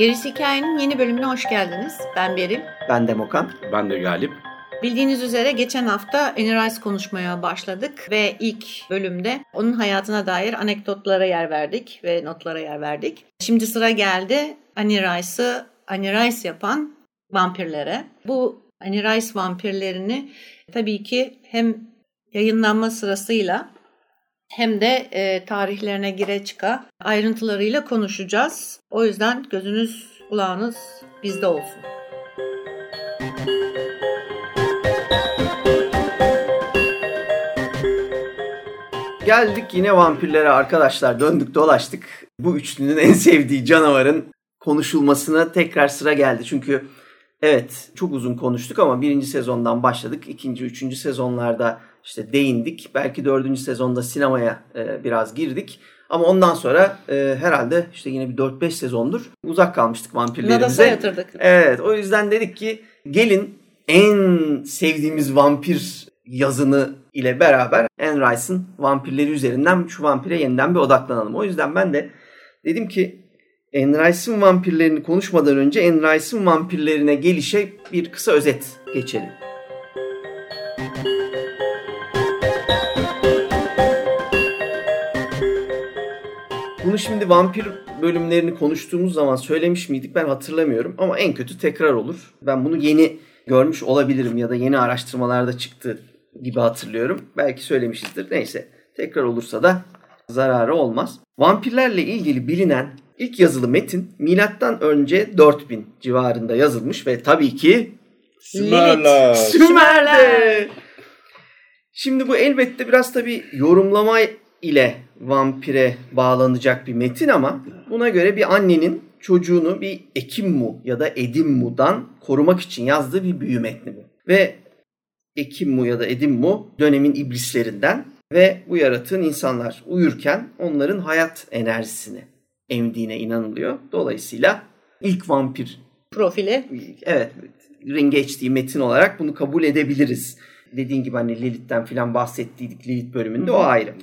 Gerisi Hikayenin yeni bölümüne hoş geldiniz. Ben Beril. Ben Demokan. Ben de Galip. Bildiğiniz üzere geçen hafta Annie Rice konuşmaya başladık ve ilk bölümde onun hayatına dair anekdotlara yer verdik ve notlara yer verdik. Şimdi sıra geldi Annie Rice'ı Annie Rice yapan vampirlere. Bu Annie Rice vampirlerini tabii ki hem yayınlanma sırasıyla hem de e, tarihlerine gire çıka ayrıntılarıyla konuşacağız. O yüzden gözünüz kulağınız bizde olsun. Geldik yine vampirlere arkadaşlar. Döndük dolaştık. Bu üçlünün en sevdiği canavarın konuşulmasına tekrar sıra geldi. Çünkü evet çok uzun konuştuk ama birinci sezondan başladık. ikinci, üçüncü sezonlarda işte değindik. Belki dördüncü sezonda sinemaya e, biraz girdik. Ama ondan sonra e, herhalde işte yine bir 4-5 sezondur uzak kalmıştık vampirlerimize. Nadas'a yatırdık. Evet o yüzden dedik ki gelin en sevdiğimiz vampir yazını ile beraber Anne Rice'ın vampirleri üzerinden şu vampire yeniden bir odaklanalım. O yüzden ben de dedim ki Anne Rice'ın vampirlerini konuşmadan önce Anne Rice'ın vampirlerine gelişe bir kısa özet geçelim. Bunu şimdi vampir bölümlerini konuştuğumuz zaman söylemiş miydik ben hatırlamıyorum ama en kötü tekrar olur. Ben bunu yeni görmüş olabilirim ya da yeni araştırmalarda çıktı gibi hatırlıyorum. Belki söylemişizdir. Neyse tekrar olursa da zararı olmaz. Vampirlerle ilgili bilinen ilk yazılı metin milattan önce 4000 civarında yazılmış ve tabii ki Sümerler. Sümerler. Şimdi bu elbette biraz tabii yorumlama ile vampire bağlanacak bir metin ama buna göre bir annenin çocuğunu bir Ekimmu ya da Edimmu'dan korumak için yazdığı bir büyü metni bu. Ve Ekimmu ya da Edimmu dönemin iblislerinden ve bu yaratığın insanlar uyurken onların hayat enerjisini emdiğine inanılıyor. Dolayısıyla ilk vampir Profili. evet geçtiği metin olarak bunu kabul edebiliriz. Dediğin gibi hani Lilith'ten filan bahsettiydik Lilith bölümünde o ayrı.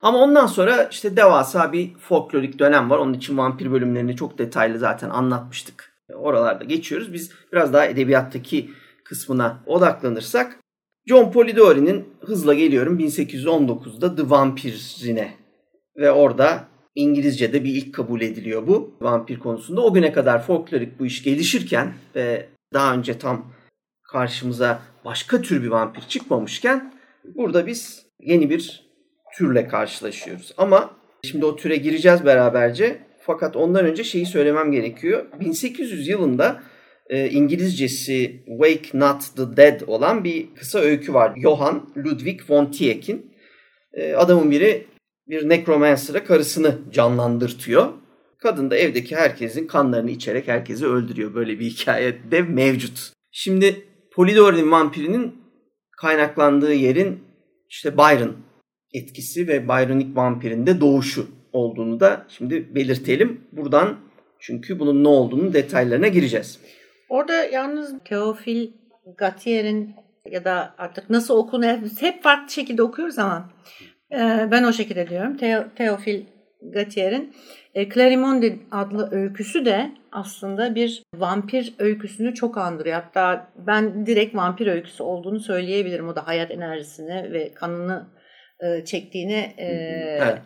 Ama ondan sonra işte devasa bir folklorik dönem var. Onun için vampir bölümlerini çok detaylı zaten anlatmıştık. Oralarda geçiyoruz. Biz biraz daha edebiyattaki kısmına odaklanırsak John Polidori'nin hızla geliyorum 1819'da The Vampire'ine ve orada İngilizce'de bir ilk kabul ediliyor bu vampir konusunda. O güne kadar folklorik bu iş gelişirken ve daha önce tam karşımıza başka tür bir vampir çıkmamışken burada biz yeni bir türle karşılaşıyoruz. Ama şimdi o türe gireceğiz beraberce. Fakat ondan önce şeyi söylemem gerekiyor. 1800 yılında e, İngilizcesi Wake Not the Dead olan bir kısa öykü var. Johann Ludwig von Tieck'in. E, adamın biri bir necromancer'a karısını canlandırtıyor. Kadın da evdeki herkesin kanlarını içerek herkesi öldürüyor. Böyle bir hikaye de mevcut. Şimdi Polidori'nin vampirinin kaynaklandığı yerin işte Byron etkisi ve Byronic vampirin de doğuşu olduğunu da şimdi belirtelim. Buradan çünkü bunun ne olduğunu detaylarına gireceğiz. Orada yalnız Teofil Gatier'in ya da artık nasıl okunuyor hep farklı şekilde okuyoruz ama e, ben o şekilde diyorum. Teo, Teofil Gatier'in e, Clarimonde adlı öyküsü de aslında bir vampir öyküsünü çok andırıyor. Hatta ben direkt vampir öyküsü olduğunu söyleyebilirim. O da hayat enerjisini ve kanını e, çektiğini e, Evet.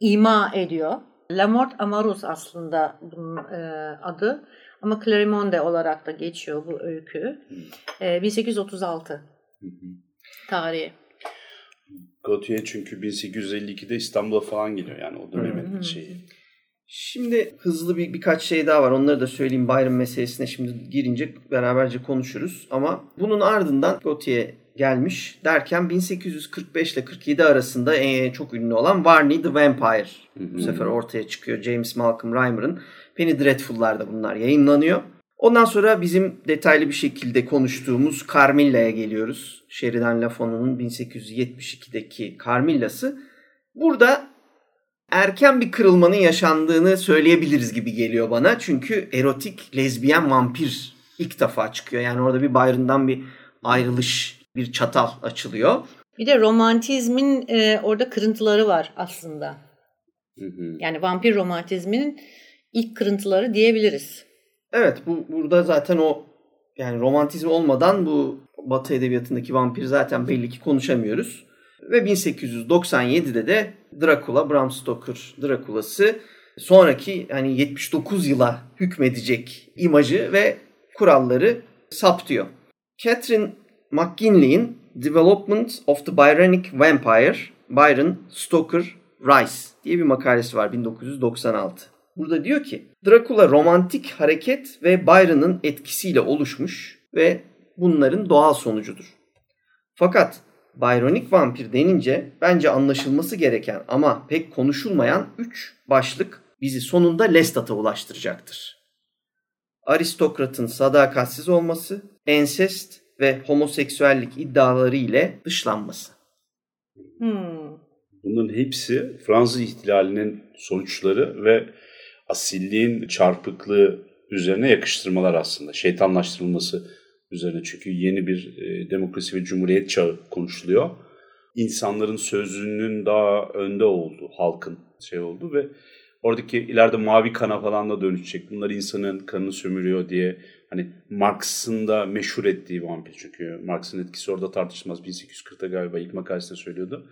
ima ediyor. La Mort Amarus aslında bunun e, adı. Ama Clarimonde olarak da geçiyor bu öykü. E, 1836 tarihi. Gautier çünkü 1852'de İstanbul'a falan geliyor yani o dönemin şeyi. Şimdi hızlı bir birkaç şey daha var. Onları da söyleyeyim Byron meselesine şimdi girince beraberce konuşuruz. Ama bunun ardından Gautier gelmiş derken 1845 ile 47 arasında en çok ünlü olan Varney the Vampire bu sefer ortaya çıkıyor. James Malcolm Reimer'ın Penny Dreadful'larda bunlar yayınlanıyor. Ondan sonra bizim detaylı bir şekilde konuştuğumuz Carmilla'ya geliyoruz. Sheridan LaFontaine'ın 1872'deki Carmilla'sı. Burada erken bir kırılmanın yaşandığını söyleyebiliriz gibi geliyor bana. Çünkü erotik lezbiyen vampir ilk defa çıkıyor. Yani orada bir Byron'dan bir ayrılış, bir çatal açılıyor. Bir de romantizmin e, orada kırıntıları var aslında. Hı hı. Yani vampir romantizminin ilk kırıntıları diyebiliriz. Evet bu burada zaten o yani romantizm olmadan bu Batı edebiyatındaki vampir zaten belli ki konuşamıyoruz. Ve 1897'de de Dracula, Bram Stoker Dracula'sı sonraki hani 79 yıla hükmedecek imajı ve kuralları saptıyor. Catherine McGinley'in Development of the Byronic Vampire, Byron Stoker Rice diye bir makalesi var 1996. Burada diyor ki Dracula romantik hareket ve Byron'ın etkisiyle oluşmuş ve bunların doğal sonucudur. Fakat Byronic vampir denince bence anlaşılması gereken ama pek konuşulmayan 3 başlık bizi sonunda Lestat'a ulaştıracaktır. Aristokratın sadakatsiz olması, ensest ve homoseksüellik iddiaları ile dışlanması. Hmm. Bunların hepsi Fransız ihtilalinin sonuçları ve asilliğin çarpıklığı üzerine yakıştırmalar aslında. Şeytanlaştırılması üzerine. Çünkü yeni bir e, demokrasi ve cumhuriyet çağı konuşuluyor. İnsanların sözünün daha önde olduğu, halkın şey oldu ve oradaki ileride mavi kana falan da dönüşecek. Bunlar insanın kanını sömürüyor diye hani Marx'ın da meşhur ettiği vampir. Çünkü Marx'ın etkisi orada tartışılmaz. 1840'ta galiba ilk makalesinde söylüyordu.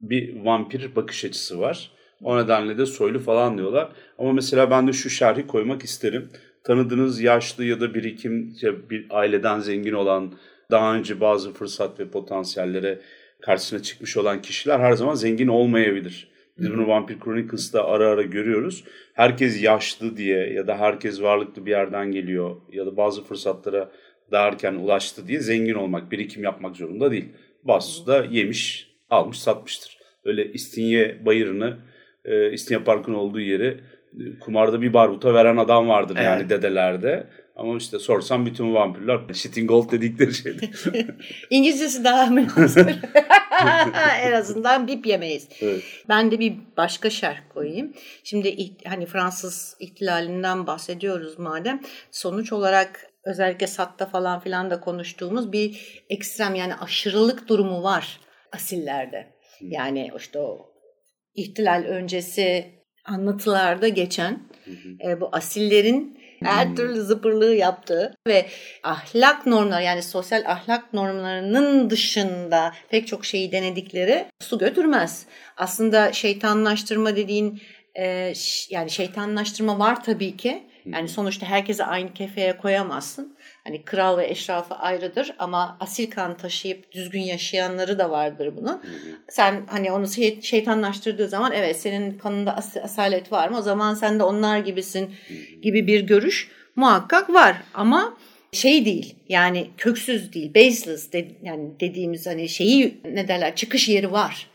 Bir vampir bakış açısı var. O nedenle de soylu falan diyorlar. Ama mesela ben de şu şerhi koymak isterim. Tanıdığınız yaşlı ya da birikim bir aileden zengin olan daha önce bazı fırsat ve potansiyellere karşısına çıkmış olan kişiler her zaman zengin olmayabilir. Biz bunu Vampir Chronicles'ta ara ara görüyoruz. Herkes yaşlı diye ya da herkes varlıklı bir yerden geliyor ya da bazı fırsatlara daha erken ulaştı diye zengin olmak, birikim yapmak zorunda değil. Bazısı da yemiş, almış, satmıştır. Öyle İstinye bayırını, e, İstinye Park'ın olduğu yeri e, kumarda bir barbuta veren adam vardır Evet. yani dedelerde. Ama işte sorsam bütün vampirler shitting gold dedikleri şey. İngilizcesi daha münasır. en azından bip yemeyiz. evet. Ben de bir başka şerh koyayım. Şimdi hani Fransız ihtilalinden bahsediyoruz madem. Sonuç olarak özellikle Satt'ta falan filan da konuştuğumuz bir ekstrem yani aşırılık durumu var asillerde. Yani işte o ihtilal öncesi anlatılarda geçen e, bu asillerin her türlü zıpırlığı yaptığı ve ahlak normları yani sosyal ahlak normlarının dışında pek çok şeyi denedikleri su götürmez. Aslında şeytanlaştırma dediğin e, yani şeytanlaştırma var tabii ki. Yani sonuçta herkese aynı kefeye koyamazsın. Hani kral ve eşrafı ayrıdır ama asil kan taşıyıp düzgün yaşayanları da vardır bunun. Sen hani onu şey- şeytanlaştırdığı zaman evet senin kanında as- asalet var mı? O zaman sen de onlar gibisin gibi bir görüş muhakkak var ama şey değil yani köksüz değil baseless de- yani dediğimiz hani şeyi ne derler çıkış yeri var.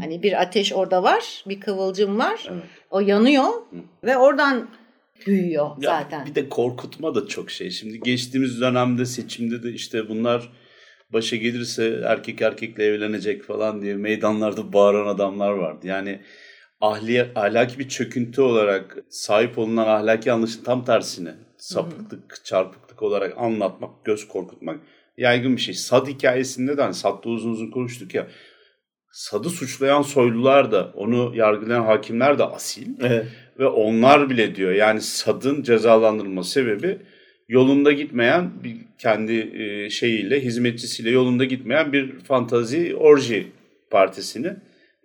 Hani bir ateş orada var, bir kıvılcım var. O yanıyor ve oradan büyüyor Ya zaten. Bir de korkutma da çok şey. Şimdi geçtiğimiz dönemde seçimde de işte bunlar başa gelirse erkek erkekle evlenecek falan diye meydanlarda bağıran adamlar vardı. Yani ahli, ahlaki bir çöküntü olarak sahip olunan ahlaki anlayışın tam tersine sapıklık, çarpıklık olarak anlatmak, göz korkutmak yaygın bir şey. Sad hikayesinde de hani Sad'da uzun uzun konuştuk ya Sad'ı suçlayan soylular da onu yargılayan hakimler de asil. Evet. Ve onlar bile diyor yani Sad'ın cezalandırılma sebebi yolunda gitmeyen bir kendi e, şeyiyle hizmetçisiyle yolunda gitmeyen bir fantazi orji partisini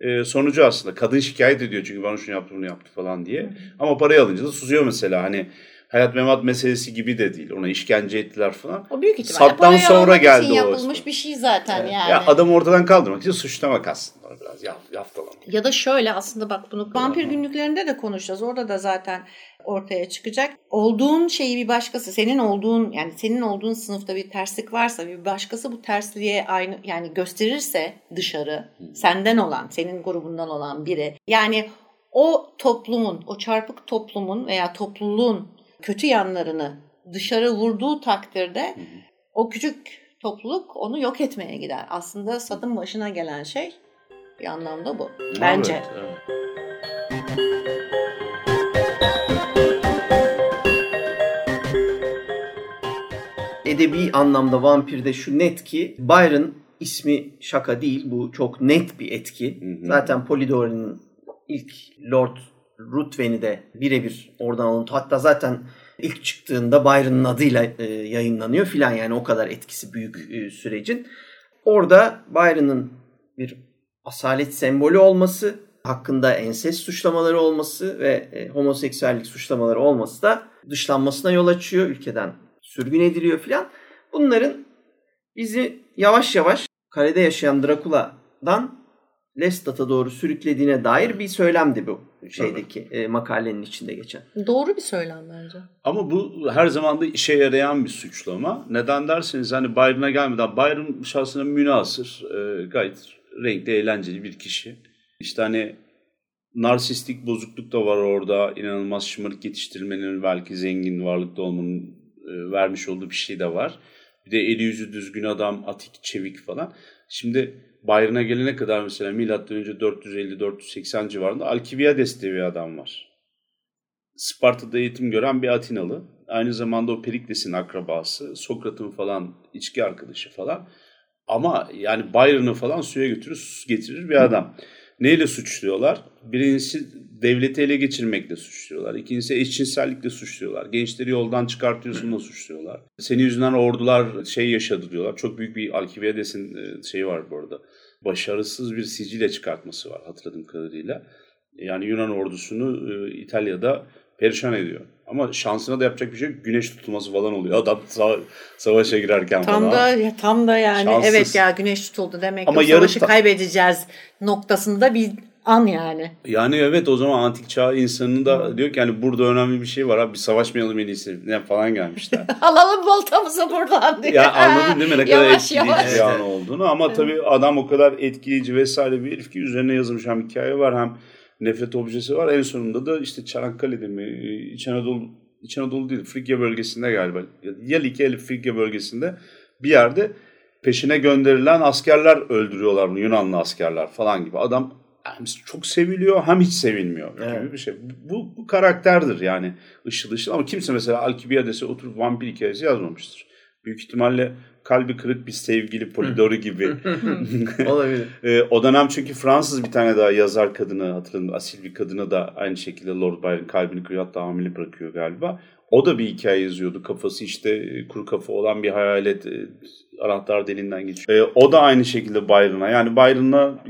e, sonucu aslında kadın şikayet ediyor çünkü bana şunu yaptı bunu yaptı falan diye. Ama parayı alınca da susuyor mesela. Hani hayat memat meselesi gibi de değil ona işkence ettiler falan. O büyük ihtimalle parayı sonra geldi için o yapılmış aslında. bir şey zaten yani. Ya adamı ortadan kaldırmak için suçlamak aslında biraz yaf, yaftalamak. Ya da şöyle aslında bak bunu vampir günlüklerinde de konuşacağız. Orada da zaten ortaya çıkacak. Olduğun şeyi bir başkası, senin olduğun yani senin olduğun sınıfta bir terslik varsa bir başkası bu tersliğe aynı yani gösterirse dışarı senden olan, senin grubundan olan biri. Yani o toplumun, o çarpık toplumun veya topluluğun kötü yanlarını dışarı vurduğu takdirde o küçük topluluk onu yok etmeye gider. Aslında Sad'ın başına gelen şey bir anlamda bu. Bence. Evet, evet. Edebi anlamda vampirde şu net ki Byron ismi şaka değil. Bu çok net bir etki. Hı hı. Zaten Polidori'nin ilk Lord Ruthven'i de birebir oradan alıntı. Hatta zaten ilk çıktığında Byron'ın adıyla e, yayınlanıyor filan yani o kadar etkisi büyük e, sürecin. Orada Byron'ın bir asalet sembolü olması, hakkında ensest suçlamaları olması ve e, homoseksüellik suçlamaları olması da dışlanmasına yol açıyor. Ülkeden sürgün ediliyor filan. Bunların bizi yavaş yavaş karede yaşayan Drakula'dan Lestat'a doğru sürüklediğine dair bir söylemdi bu şeydeki e, makalenin içinde geçen. Doğru bir söylem bence. Ama bu her zaman da işe yarayan bir suçlama. Neden derseniz hani Byron'a gelmeden Byron şahsına münasır, e, gayet renkli, eğlenceli bir kişi. İşte hani narsistik bozukluk da var orada. İnanılmaz şımarık yetiştirmenin belki zengin, varlıklı olmanın e, vermiş olduğu bir şey de var. Bir de eli yüzü düzgün adam, atik, çevik falan. Şimdi Byron'a gelene kadar mesela milattan önce 450-480 civarında Alkibiades diye bir adam var. Sparta'da eğitim gören bir Atinalı. Aynı zamanda o Perikles'in akrabası, Sokrat'ın falan içki arkadaşı falan. Ama yani Byron'ı falan suya götürür, getirir bir adam. Neyle suçluyorlar? Birincisi devleti ele geçirmekle suçluyorlar. İkincisi eşcinsellikle suçluyorlar. Gençleri yoldan çıkartıyorsun da suçluyorlar. Senin yüzünden ordular şey yaşadı diyorlar. Çok büyük bir Alkibiyades'in e, şeyi var bu arada. Başarısız bir sicile çıkartması var hatırladığım kadarıyla. Yani Yunan ordusunu e, İtalya'da perişan ediyor. Ama şansına da yapacak bir şey yok. Güneş tutulması falan oluyor. Adam sa- savaşa girerken Tam falan. da tam da yani Şanssız. evet ya güneş tutuldu demek Ama ki savaşı ta- kaybedeceğiz noktasında bir an yani. Yani evet o zaman antik çağ insanı da diyor ki hani burada önemli bir şey var abi savaşmayalım en iyisi ne falan gelmişler. Alalım voltamızı buradan diye. ya anladın değil mi ne kadar Yavaş etkileyici yavaş. bir an olduğunu ama tabii adam o kadar etkileyici vesaire bir herif ki üzerine yazılmış hem hikaye var hem nefret objesi var. En sonunda da işte Çanakkale'de mi İç Anadolu, İç Anadolu değil Frikya bölgesinde galiba ya Likya ya Frikya bölgesinde bir yerde peşine gönderilen askerler öldürüyorlar bunu Yunanlı askerler falan gibi. Adam hem çok seviliyor hem hiç sevilmiyor gibi Evet. bir şey. Bu, bu karakterdir yani ışıl ışıl ama kimse mesela Alkibiyades'e oturup vampir hikayesi yazmamıştır. Büyük ihtimalle kalbi kırık bir sevgili Polidori gibi. Olabilir. Ee, o dönem çünkü Fransız bir tane daha yazar kadını hatırladım. Asil bir kadını da aynı şekilde Lord Byron kalbini kırıyor hatta hamile bırakıyor galiba. O da bir hikaye yazıyordu. Kafası işte e, kuru kafa olan bir hayalet e, anahtar deliğinden geçiyor. Ee, o da aynı şekilde Byron'a yani Byron'a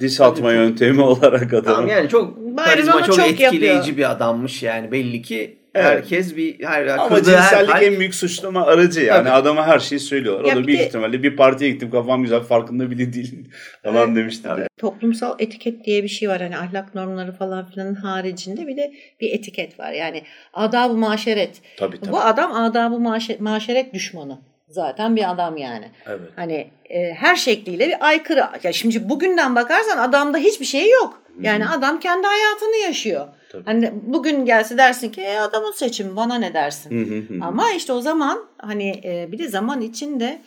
diss atma yöntemi olarak adamın. Tamam yani çok karizma çok, çok etkileyici yapıyor. bir adammış yani belli ki Evet. herkes bir her Ama her cinsellik kalp- en büyük suçlama aracı yani. Tabii. Adama her şeyi söylüyorlar. O da bir büyük de- ihtimalle bir partiye gittim kafam güzel farkında bile değilim falan demiştir. Tabii. Toplumsal etiket diye bir şey var. Hani ahlak normları falan filanın haricinde bir de bir etiket var. Yani adab-ı maşeret. Tabii tabii. Bu adam adab-ı maşe- maşeret düşmanı. Zaten bir adam yani. Evet. Hani e, her şekliyle bir aykırı. Ya şimdi bugünden bakarsan adamda hiçbir şey yok. Yani adam kendi hayatını yaşıyor. Tabii. Hani bugün gelse dersin ki e, adamın seçimi bana ne dersin? Ama işte o zaman hani e, bir de zaman içinde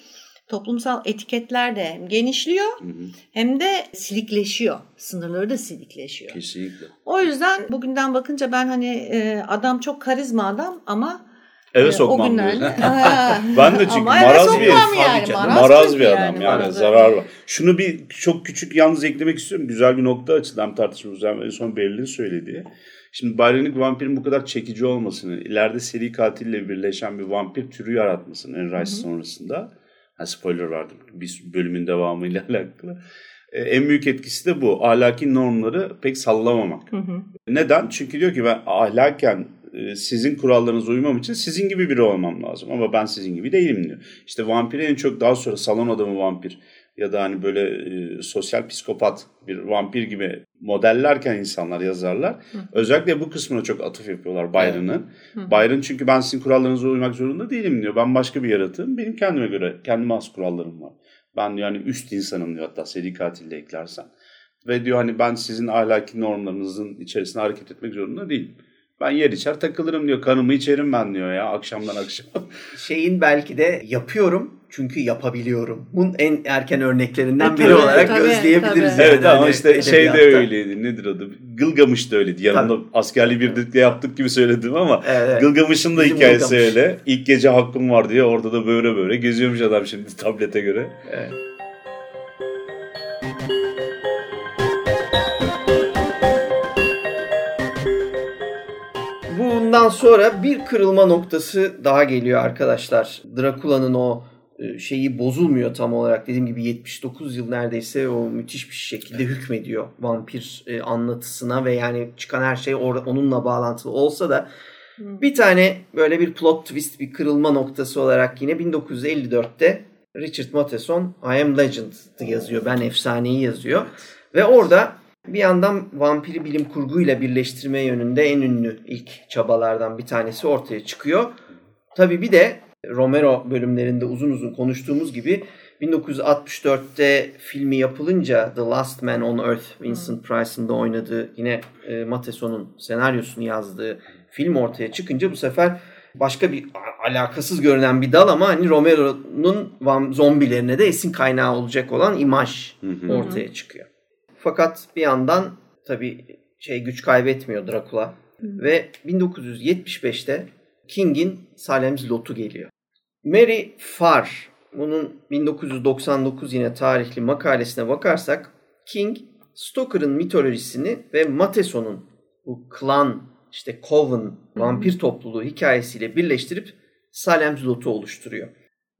toplumsal etiketler de hem genişliyor Hı hı. hem de silikleşiyor. Sınırları da silikleşiyor. Kesinlikle. O yüzden bugünden bakınca ben hani e, adam çok karizma adam ama Eve e, sokmam o günler Ben de çünkü ama maraz bir herif. yani. Maraz, Maraz bir adam yani, maraz. zarar var. Şunu bir çok küçük yalnız eklemek istiyorum. Güzel bir nokta açıdan tartışmamız. En son Berlin'in söylediği. Şimdi Bionic vampirin bu kadar çekici olmasını, ileride seri katille birleşen bir vampir türü yaratmasını Enrise sonrasında. Ha, spoiler verdim. Bir bölümün devamıyla alakalı. Ee, en büyük etkisi de bu. Ahlaki normları pek sallamamak. Hı hı. Neden? Çünkü diyor ki ben ahlaken e, sizin kurallarınıza uymam için sizin gibi biri olmam lazım. Ama ben sizin gibi değilim diyor. İşte vampiri en çok daha sonra salon adamı vampir ya da hani böyle e, sosyal psikopat bir vampir gibi modellerken insanlar yazarlar. Özellikle bu kısmına çok atıf yapıyorlar Byron'ın. Byron çünkü ben sizin kurallarınıza uymak zorunda değilim diyor. Ben başka bir yaratığım. Benim kendime göre kendime has kurallarım var. Ben yani üst insanım diyor hatta seri katille eklersen. Ve diyor hani ben sizin ahlaki normlarınızın içerisinde hareket etmek zorunda değilim. Ben yer içer takılırım diyor. Kanımı içerim ben diyor ya akşamdan akşam. Şeyin belki de yapıyorum çünkü yapabiliyorum. Bunun en erken örneklerinden biri Tabii, olarak tabii, gözleyebiliriz. tabii. yani. evet ama Hani işte şey de öyleydi. Nedir adı? Gılgamış da öyleydi. Yanında askerli birlikte yaptık gibi söyledim ama evet. Gılgamış'ın da Bizim hikayesi Gılgamış. öyle. İlk gece hakkım var diye orada da böyle böyle geziyormuş adam şimdi tablete göre. Evet. Bundan sonra bir kırılma noktası daha geliyor arkadaşlar. Drakula'nın o e, şeyi bozulmuyor tam olarak. Dediğim gibi 79 yıl neredeyse o müthiş bir şekilde hükmediyor vampir e, anlatısına ve yani çıkan her şey orada onunla bağlantılı olsa da bir tane böyle bir plot twist, bir kırılma noktası olarak yine 1954'te Richard Matheson I Am Legend yazıyor. Ben efsaneyi yazıyor. Ve orada bir yandan vampiri bilim kurguyla birleştirme yönünde en ünlü ilk çabalardan bir tanesi ortaya çıkıyor. Tabii bir de Romero bölümlerinde uzun uzun konuştuğumuz gibi 1964'te filmi yapılınca The Last Man on Earth, Vincent Price'ın da oynadığı yine e, Matheson'un senaryosunu yazdığı film ortaya çıkınca bu sefer başka bir alakasız görünen bir dal ama hani Romero'nun zombilerine de esin kaynağı olacak olan imaj ortaya çıkıyor. Fakat bir yandan tabii şey güç kaybetmiyor Dracula ve 1975'te King'in Salem's Lot'u geliyor. Mary Farr bunun 1999 yine tarihli makalesine bakarsak King Stoker'ın mitolojisini ve Matheson'un bu klan işte Coven vampir topluluğu hikayesiyle birleştirip Salem's Lot'u oluşturuyor.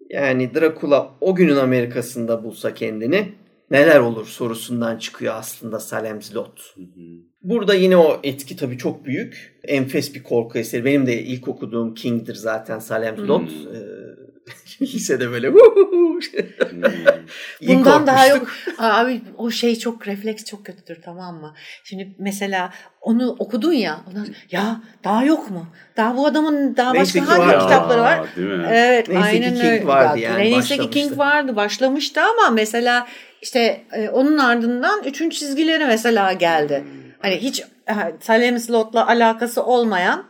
Yani Dracula o günün Amerika'sında bulsa kendini neler olur sorusundan çıkıyor aslında Salem's Lot. Burada yine o etki tabii çok büyük. Enfes bir korku eseri. Benim de ilk okuduğum King'dir zaten Salem's Lot. Ee, lisede böyle İyi Bundan daha yok. Abi o şey çok refleks çok kötüdür tamam mı? Şimdi mesela onu okudun ya. Ondan, ya daha yok mu? Daha bu adamın daha Neyse başka ki hangi var. kitapları var? Değil mi? Evet Neyse ki aynen King öyle. vardı Ya, yani, Neyse ki başlamıştı. King vardı başlamıştı ama mesela işte e, onun ardından üçüncü çizgileri mesela geldi. Hani hiç e, Salem Slot'la alakası olmayan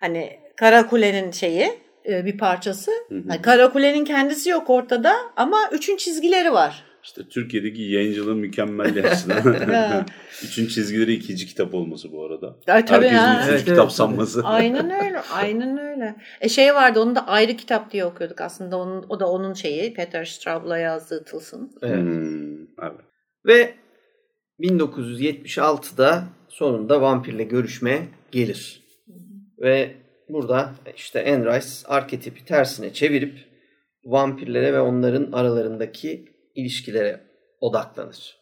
hani Karakule'nin şeyi bir parçası. Yani Karakule'nin kendisi yok ortada ama üçün çizgileri var. İşte Türkiye'deki yayıncılığın mükemmelliği açısından. Üçün çizgileri ikinci kitap olması bu arada. Ay, tabii Herkesin ha. üçüncü Evet, kitap evet, sanması. Aynen öyle, aynen öyle. E şey vardı, onu da ayrı kitap diye okuyorduk aslında. Onun, o da onun şeyi, Peter Straub'la yazdığı Tılsım. Evet. Hmm, evet. Ve 1976'da sonunda vampirle görüşmeye gelir. Ve burada işte Anne Rice arketipi tersine çevirip vampirlere ve onların aralarındaki ilişkilere odaklanır.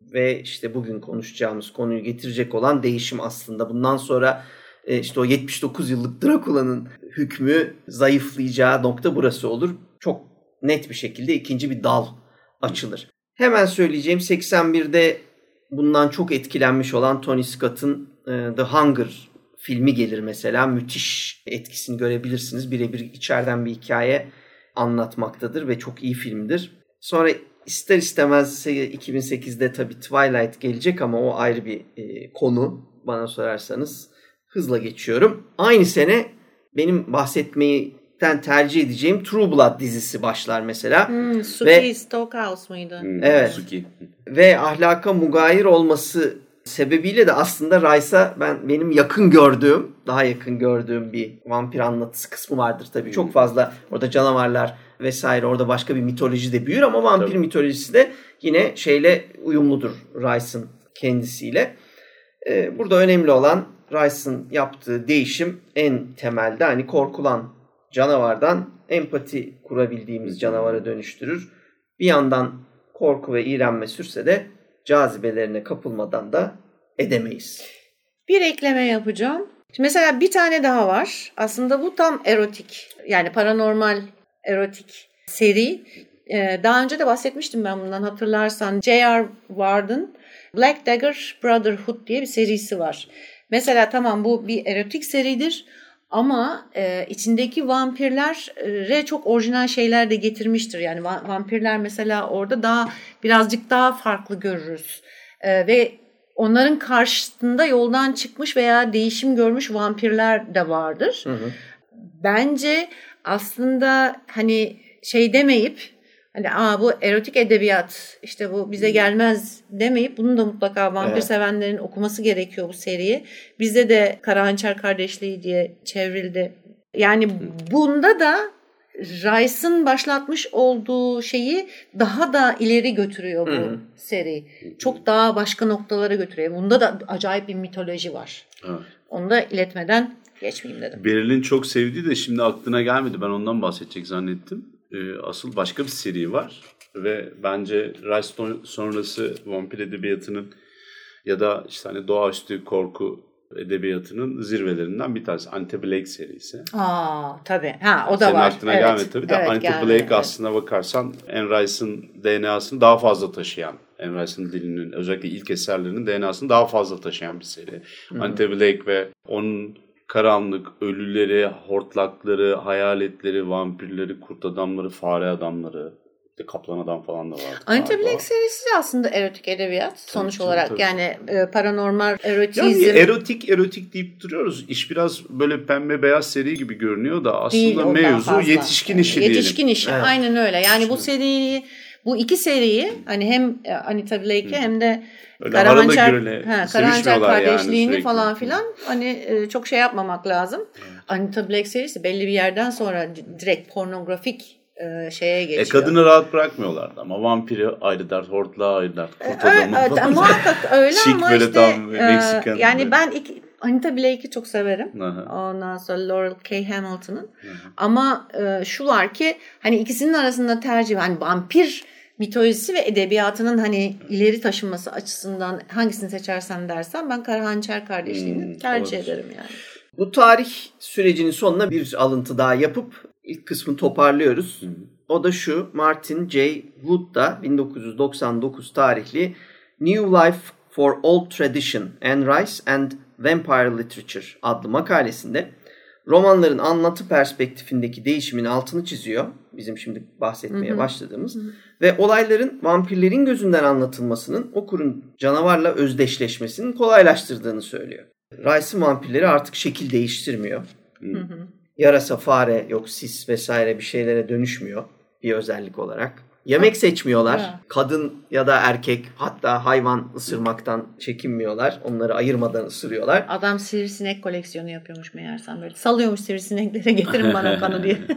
Ve işte bugün konuşacağımız konuyu getirecek olan değişim aslında. Bundan sonra e, işte o 79 yıllık Drakula'nın hükmü zayıflayacağı nokta burası olur. Çok net bir şekilde ikinci bir dal açılır. Hemen söyleyeceğim 81'de bundan çok etkilenmiş olan Tony Scott'ın e, The Hunger filmi gelir mesela. Müthiş etkisini görebilirsiniz. Birebir içeriden bir hikaye anlatmaktadır ve çok iyi filmdir. Sonra ister istemez 2008'de tabii Twilight gelecek ama o ayrı bir e, konu bana sorarsanız. Hızla geçiyorum. Aynı sene benim bahsetmeyden tercih edeceğim True Blood dizisi başlar mesela. Hmm, Suki Ve- Stokehouse muydu? Hmm, Evet. Suki. ve ahlaka mugayir olması sebebiyle de aslında Rice'a ben benim yakın gördüğüm, daha yakın gördüğüm bir vampir anlatısı kısmı vardır tabii. Çok fazla orada canavarlar vesaire orada başka bir mitoloji de büyür ama vampir Tabii. mitolojisi de yine şeyle uyumludur Rice'ın kendisiyle. Ee, burada önemli olan Rice'ın yaptığı değişim en temelde hani korkulan canavardan empati kurabildiğimiz canavara dönüştürür. Bir yandan korku ve iğrenme sürse de cazibelerine kapılmadan da edemeyiz. Bir ekleme yapacağım. Şimdi mesela bir tane daha var. Aslında bu tam erotik. Yani paranormal erotik seri. Ee, daha önce de bahsetmiştim ben bundan hatırlarsan. J.R. Ward'ın Black Dagger Brotherhood diye bir serisi var. Mesela tamam bu bir erotik seridir. Ama e, içindeki vampirlere çok orijinal şeyler de getirmiştir. Yani va- vampirler mesela orada daha birazcık daha farklı görürüz. E, ve onların karşısında yoldan çıkmış veya değişim görmüş vampirler de vardır. Hı hı. Bence aslında hani şey demeyip hani aa bu erotik edebiyat işte bu bize gelmez demeyip bunu da mutlaka vampir Evet. sevenlerin okuması gerekiyor bu seriyi. Bizde de Karahançer kardeşliği diye çevrildi. Yani bunda da Rice'ın başlatmış olduğu şeyi daha da ileri götürüyor bu Hı. seri. Çok daha başka noktalara götürüyor. Bunda da acayip bir mitoloji var. Evet. Onu da iletmeden geçmeyeyim dedim. Beril'in çok sevdiği de şimdi aklına gelmedi. Ben ondan bahsedecek zannettim. Ee, asıl başka bir seri var. Ve bence Rice son- sonrası vampir edebiyatının ya da işte hani doğaüstü korku edebiyatının zirvelerinden bir tanesi. Anti Blake serisi. Aa tabii. Ha o da Senin var. aklına Evet. gelmedi tabii de Evet, Anti gelmedi, Blake evet. aslına bakarsan Anne Rice'ın DNA'sını daha fazla taşıyan, Anne Rice'ın dilinin özellikle ilk eserlerinin DNA'sını daha fazla taşıyan bir seri. Anti Blake ve onun karanlık ölüleri, hortlakları, hayaletleri, vampirleri, kurt adamları, fare adamları, işte kaplan adam falan da var. Anti Black serisi de aslında erotik edebiyat sonuç canım, olarak. tabii. Yani e, paranormal erotizm Yani erotik erotik deyip duruyoruz. İş biraz böyle pembe beyaz seri gibi görünüyor da aslında değil mevzu yetişkin işi diyelim. Yetişkin işi Evet. aynen öyle. Yani bu seriyi bu iki seriyi hani hem e, Anita Blake'i hem de Karahançer, ha, Karahançer yani kardeşliğini sürekli. falan filan hani e, çok şey yapmamak lazım. Anita Black serisi belli bir yerden sonra di- direkt pornografik e, şeye geçiyor. E kadını rahat bırakmıyorlardı ama vampiri ayrı dert, hortlağı ayrı dert, kurt adamı evet, falan. muhakkak öyle Chic ama böyle işte tam e, yani böyle. ben ilk Anita Blake'i çok severim. Aha. Ondan sonra Laurel K. Hamilton'ın. Ama e, şu var ki hani ikisinin arasında tercih hani vampir mitolojisi ve edebiyatının hani ileri taşınması açısından hangisini seçersen dersen ben Karahançer kardeşliğini Hmm, tercih olabilir. ederim yani. Bu tarih sürecinin sonuna bir alıntı daha yapıp ilk kısmını toparlıyoruz. O da şu Martin J. Wood da 1999 tarihli New Life for Old Tradition Anne Rice and Vampire Literature adlı makalesinde romanların anlatı perspektifindeki değişimin altını çiziyor. Bizim şimdi bahsetmeye başladığımız. Ve olayların vampirlerin gözünden anlatılmasının okurun canavarla özdeşleşmesinin kolaylaştırdığını söylüyor. Rice'ın vampirleri artık şekil değiştirmiyor. Yarasa, fare, yok sis vesaire bir şeylere dönüşmüyor bir özellik olarak. Yemek seçmiyorlar. Ha. Kadın ya da erkek hatta hayvan ısırmaktan çekinmiyorlar. Onları ayırmadan ısırıyorlar. Adam sivrisinek koleksiyonu yapıyormuş meğersem böyle. Salıyormuş sivrisineklere getirin bana kanı diye.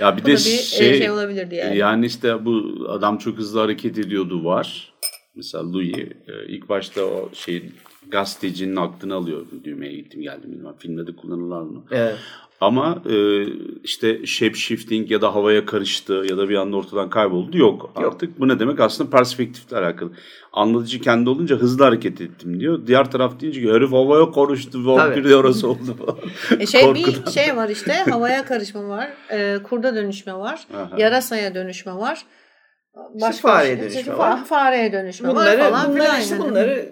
Ya bir de bir şey, şey, olabilir diye. Yani. yani işte bu adam çok hızlı hareket ediyordu var. Mesela Louis e, ilk başta o şeyin gazetecinin aklını alıyor. Düğmeye gittim geldim bilmem. Filmde de kullanırlar mı? Evet. Ama e, işte shape shifting ya da havaya karıştı ya da bir anda ortadan kayboldu yok artık. Bu ne demek? Aslında perspektifle alakalı. Anlatıcı kendi olunca hızlı hareket ettim diyor. Diğer taraf deyince ki herif havaya karıştı vampir de orası oldu falan. E şey Korkudan. bir şey var işte havaya karışma var, e, kurda dönüşme var, Aha. yarasaya dönüşme var. fareye bir- dönüşme işte var. fa- Fareye dönüşme Bunları, var falan bunları işte bunları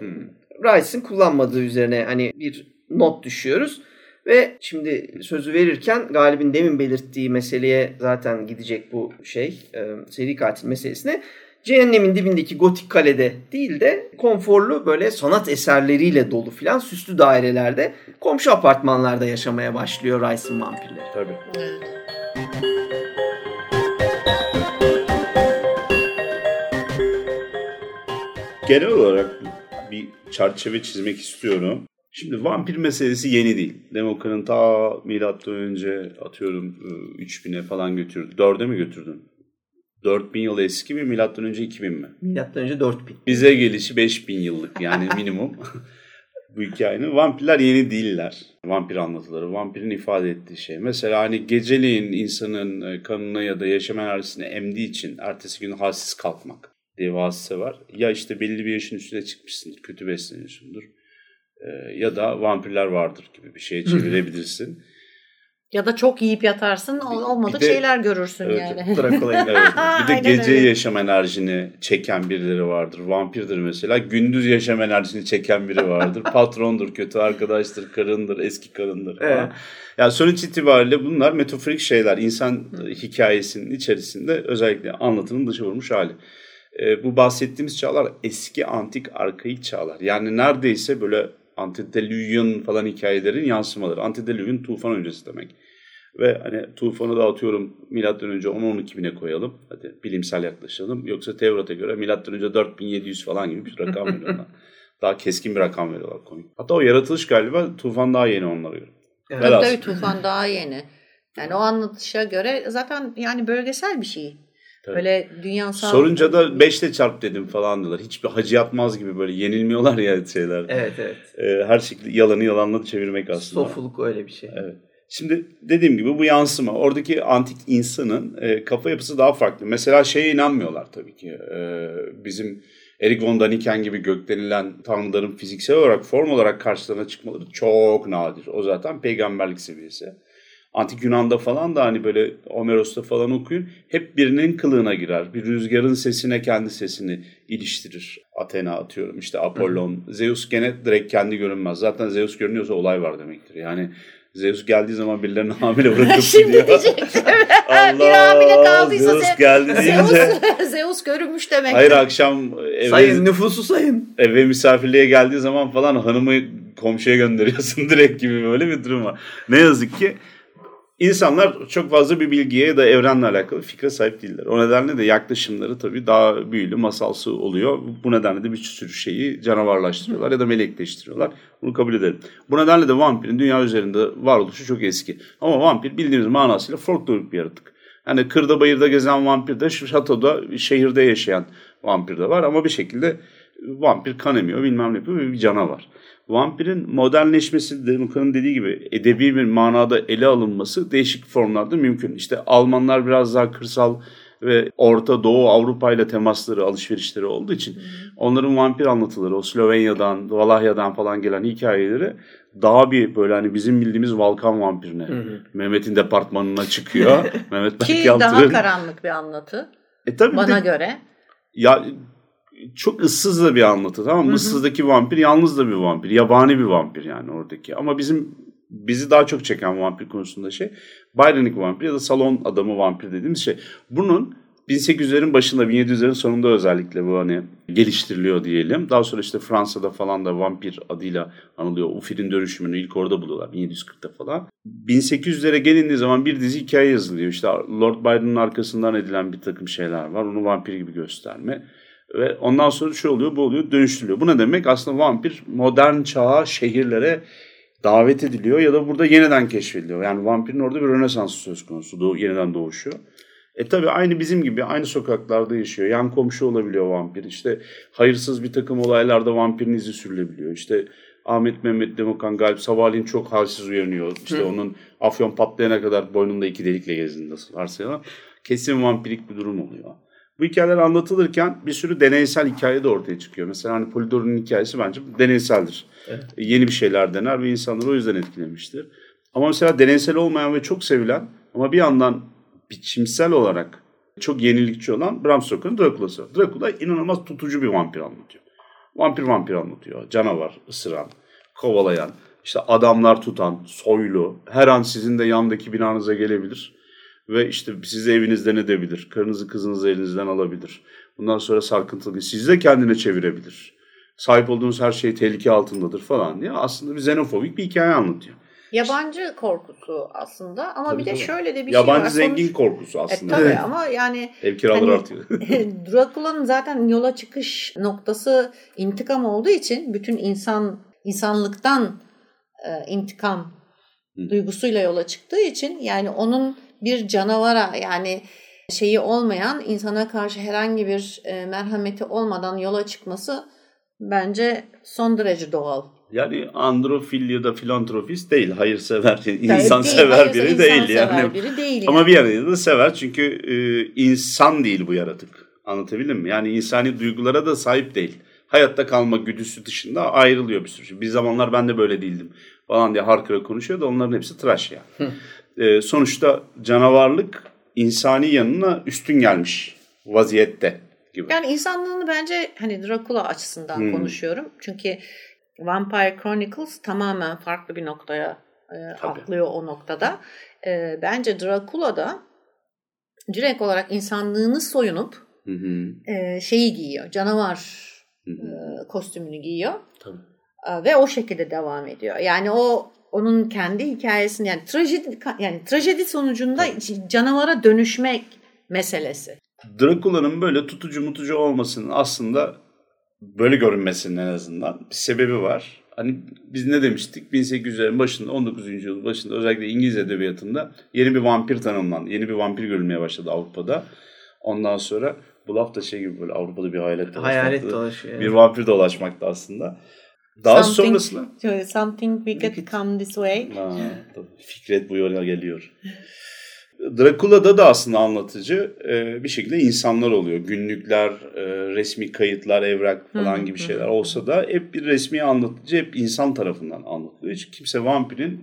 Rice'ın kullanmadığı üzerine hani bir not düşüyoruz. Ve şimdi sözü verirken Galip'in demin belirttiği meseleye zaten gidecek bu şey e, seri katil meselesine. Cehennemin dibindeki gotik kalede değil de konforlu böyle sanat eserleriyle dolu filan süslü dairelerde komşu apartmanlarda yaşamaya başlıyor Rice'ın vampirleri. Tabii. Genel olarak çerçeve çizmek istiyorum. Şimdi vampir meselesi yeni değil. Demokra'nın ta milattan önce atıyorum e, 3000'e falan götürdü. 4'e mi götürdün? 4000 yıl eski mi milattan önce 2000 mi? Milattan önce 4000. Bize gelişi 5000 yıllık yani minimum. Bu hikayenin vampirler yeni değiller. Vampir anlatıları, vampirin ifade ettiği şey. Mesela hani geceliğin insanın e, kanına ya da yaşam enerjisini emdiği için ertesi gün halsiz kalkmak diye hadise var. Ya işte belli bir yaşın üstüne çıkmışsındır, kötü besleniyorsundur. E, ya da vampirler vardır gibi bir şeye çevirebilirsin. Ya da çok yiyip yatarsın ol- olmadık de- şeyler görürsün Evet, yani. Drakula'yı Evet. Bir de Aynen gece öyle. yaşam enerjini çeken birileri vardır. Vampirdir mesela. Gündüz yaşam enerjisini çeken biri vardır. Patrondur, kötü arkadaştır, karındır, eski karındır falan. Evet. Yani sonuç itibariyle bunlar metaforik şeyler. İnsan hikayesinin içerisinde özellikle anlatının dışa vurmuş hali. E, bu bahsettiğimiz çağlar eski antik arkaik çağlar. Yani neredeyse böyle antediluvian falan hikayelerin yansımaları. Antediluvian tufan öncesi demek. Ve hani tufanı da atıyorum milattan önce 10-12 bine koyalım. Hadi bilimsel yaklaşalım. Yoksa Tevrat'a göre milattan önce 4700 falan gibi bir rakam veriyorlar. daha keskin bir rakam veriyorlar komik. Hatta o yaratılış galiba tufan daha yeni onlara göre. Evet. Tabii tabii tufan daha yeni. Yani o anlatışa göre zaten yani bölgesel bir şey. Tabii. Böyle dünyasal... Sorunca da 5'te çarp dedim falan diyorlar. Hiçbir hacı yatmaz gibi böyle yenilmiyorlar ya şeyler. Evet evet. Ee, her şekilde yalanı yalanla çevirmek aslında. Sofuluk öyle bir şey. Evet. Şimdi dediğim gibi bu yansıma. Oradaki antik insanın e, kafa yapısı daha farklı. Mesela şeye inanmıyorlar tabii ki. E, bizim Erik von Daniken gibi göklenilen tanrıların fiziksel olarak, form olarak karşılarına çıkmaları çok nadir. O zaten peygamberlik seviyesi. Antik Yunan'da falan da hani böyle Homeros'ta falan okuyun. Hep birinin kılığına girer. Bir rüzgarın sesine kendi sesini iliştirir. Athena atıyorum işte Apollon. Hı. Zeus gene direkt kendi görünmez. Zaten Zeus görünüyorsa olay var demektir. Yani Zeus geldiği zaman birilerini hamile bırakıp Şimdi gidiyor. diyecektim. bir hamile kaldıysa Zeus geldi deyince. Zeus, Zeus görünmüş demek. Hayır akşam eve, sayın nüfusu sayın. Eve misafirliğe geldiği zaman falan hanımı komşuya gönderiyorsun direkt gibi böyle bir durum var. Ne yazık ki İnsanlar çok fazla bir bilgiye ya da evrenle alakalı fikre sahip değiller. O nedenle de yaklaşımları tabii daha büyülü, masalsı oluyor. Bu nedenle de bir sürü şeyi canavarlaştırıyorlar ya da melekleştiriyorlar. Bunu kabul edelim. Bu nedenle de vampirin dünya üzerinde varoluşu çok eski. Ama vampir bildiğimiz manasıyla folklorik bir yaratık. Yani kırda bayırda gezen vampir de şatoda, şehirde yaşayan vampir de var. Ama bir şekilde vampir kan emiyor, bilmem ne yapıyor bir canavar vampirin modernleşmesi Demuka'nın dediği gibi edebi bir manada ele alınması değişik formlarda mümkün. İşte Almanlar biraz daha kırsal ve Orta Doğu Avrupa ile temasları, alışverişleri olduğu için onların vampir anlatıları, o Slovenya'dan, Valahya'dan falan gelen hikayeleri daha bir böyle hani bizim bildiğimiz Balkan vampirine, Mehmet'in departmanına çıkıyor. Mehmet Ki daha karanlık bir anlatı. E, tabii bana de, göre. Ya çok ıssız da bir anlatı tamam mı? Hı Issızdaki vampir yalnız da bir vampir. Yabani bir vampir yani oradaki. Ama bizim bizi daha çok çeken vampir konusunda şey Byron'ik vampir ya da salon adamı vampir dediğimiz şey. Bunun 1800'lerin başında 1700'lerin sonunda özellikle bu hani geliştiriliyor diyelim. Daha sonra işte Fransa'da falan da vampir adıyla anılıyor. Ufir'in dönüşümünü ilk orada buluyorlar 1740'ta falan. 1800'lere gelindiği zaman bir dizi hikaye yazılıyor. İşte Lord Byron'ın arkasından edilen bir takım şeyler var. Onu vampir gibi gösterme. Ve ondan sonra şu oluyor bu oluyor dönüştürülüyor. Bu ne demek? Aslında vampir modern çağa şehirlere davet ediliyor ya da burada yeniden keşfediliyor. Yani vampirin orada bir rönesans söz konusu. Doğu, yeniden doğuşu. E tabi aynı bizim gibi aynı sokaklarda yaşıyor. Yan komşu olabiliyor vampir. İşte hayırsız bir takım olaylarda vampirin izi sürülebiliyor. İşte Ahmet Mehmet Demokan Galip sabahleyin çok halsiz uyanıyor. İşte Hı. onun afyon patlayana kadar boynunda iki delikle gezdiğinde varsayalım. Kesin vampirik bir durum oluyor. Bu hikayeler anlatılırken bir sürü deneysel hikaye de ortaya çıkıyor. Mesela hani Polidor'un hikayesi bence deneyseldir. Evet. Yeni bir şeyler dener ve insanları o yüzden etkilemiştir. Ama mesela deneysel olmayan ve çok sevilen ama bir yandan biçimsel olarak çok yenilikçi olan Bram Stoker'ın Dracula'sı var. Dracula inanılmaz tutucu bir vampir anlatıyor. Vampir vampir anlatıyor. Canavar, ısıran, kovalayan, işte adamlar tutan, soylu, her an sizin de yandaki binanıza gelebilir ve işte sizi evinizden edebilir. Karınızı kızınızı elinizden alabilir. Bundan sonra sarkıntılı sizi de kendine çevirebilir. Sahip olduğunuz her şey tehlike altındadır falan diye aslında bir xenofobik bir hikaye anlatıyor. Yabancı korkusu aslında ama tabii bir de şöyle de bir Yabancı şey var. Yabancı zengin Sonuç... korkusu aslında. E, tabii evet. ama yani ev kiraları hani, artıyor. Dracula'nın zaten yola çıkış noktası intikam olduğu için bütün insan insanlıktan e, intikam Hı. duygusuyla yola çıktığı için yani onun bir canavara yani şeyi olmayan insana karşı herhangi bir e, merhameti olmadan yola çıkması bence son derece doğal. Yani androfil ya da filantropist değil, hayırsever, insan değil, sever biri insan değil yani. Biri değil Ama yani. bir yanıyla da sever çünkü e, insan değil bu yaratık. Anlatabildim mi? Yani insani duygulara da sahip değil. Hayatta kalma güdüsü dışında ayrılıyor bir sürü şey. Bir zamanlar ben de böyle değildim falan diye harkıra konuşuyor da onların hepsi tıraş ya. Yani. E, sonuçta canavarlık insani yanına üstün gelmiş vaziyette gibi. Yani insanlığını bence hani Dracula açısından hmm. konuşuyorum. Çünkü Vampire Chronicles tamamen farklı bir noktaya e, atlıyor o noktada. E, bence Dracula'da direkt olarak insanlığını soyunup Hı hı. e, şeyi giyiyor. Canavar Hı hı. e, kostümünü giyiyor. Tabii. E, ve o şekilde devam ediyor. Yani o onun kendi hikayesini yani trajedi yani trajedi sonucunda canavara dönüşmek meselesi. Drakula'nın böyle tutucu mutucu olmasının aslında böyle görünmesinin en azından bir sebebi var. Hani biz ne demiştik? 1800'lerin başında 19. yüzyılın başında özellikle İngiliz edebiyatında yeni bir vampir tanımlandı. Yeni bir vampir görülmeye başladı Avrupa'da. Ondan sonra bu laf da şey gibi böyle Avrupa'da bir hayalet dolaşmakta. Hayalet dolaşıyor. Bir vampir dolaşmakta aslında. Daha Something- sonrasında Something wicked come this way. Ha, tabii. Fikret bu yola geliyor. Drakula'da da aslında anlatıcı e, bir şekilde insanlar oluyor. Günlükler, e, resmi kayıtlar, evrak falan Hı hı, gibi hı. şeyler olsa da hep bir resmi anlatıcı, hep insan tarafından anlatılıyor. Hiç kimse vampirin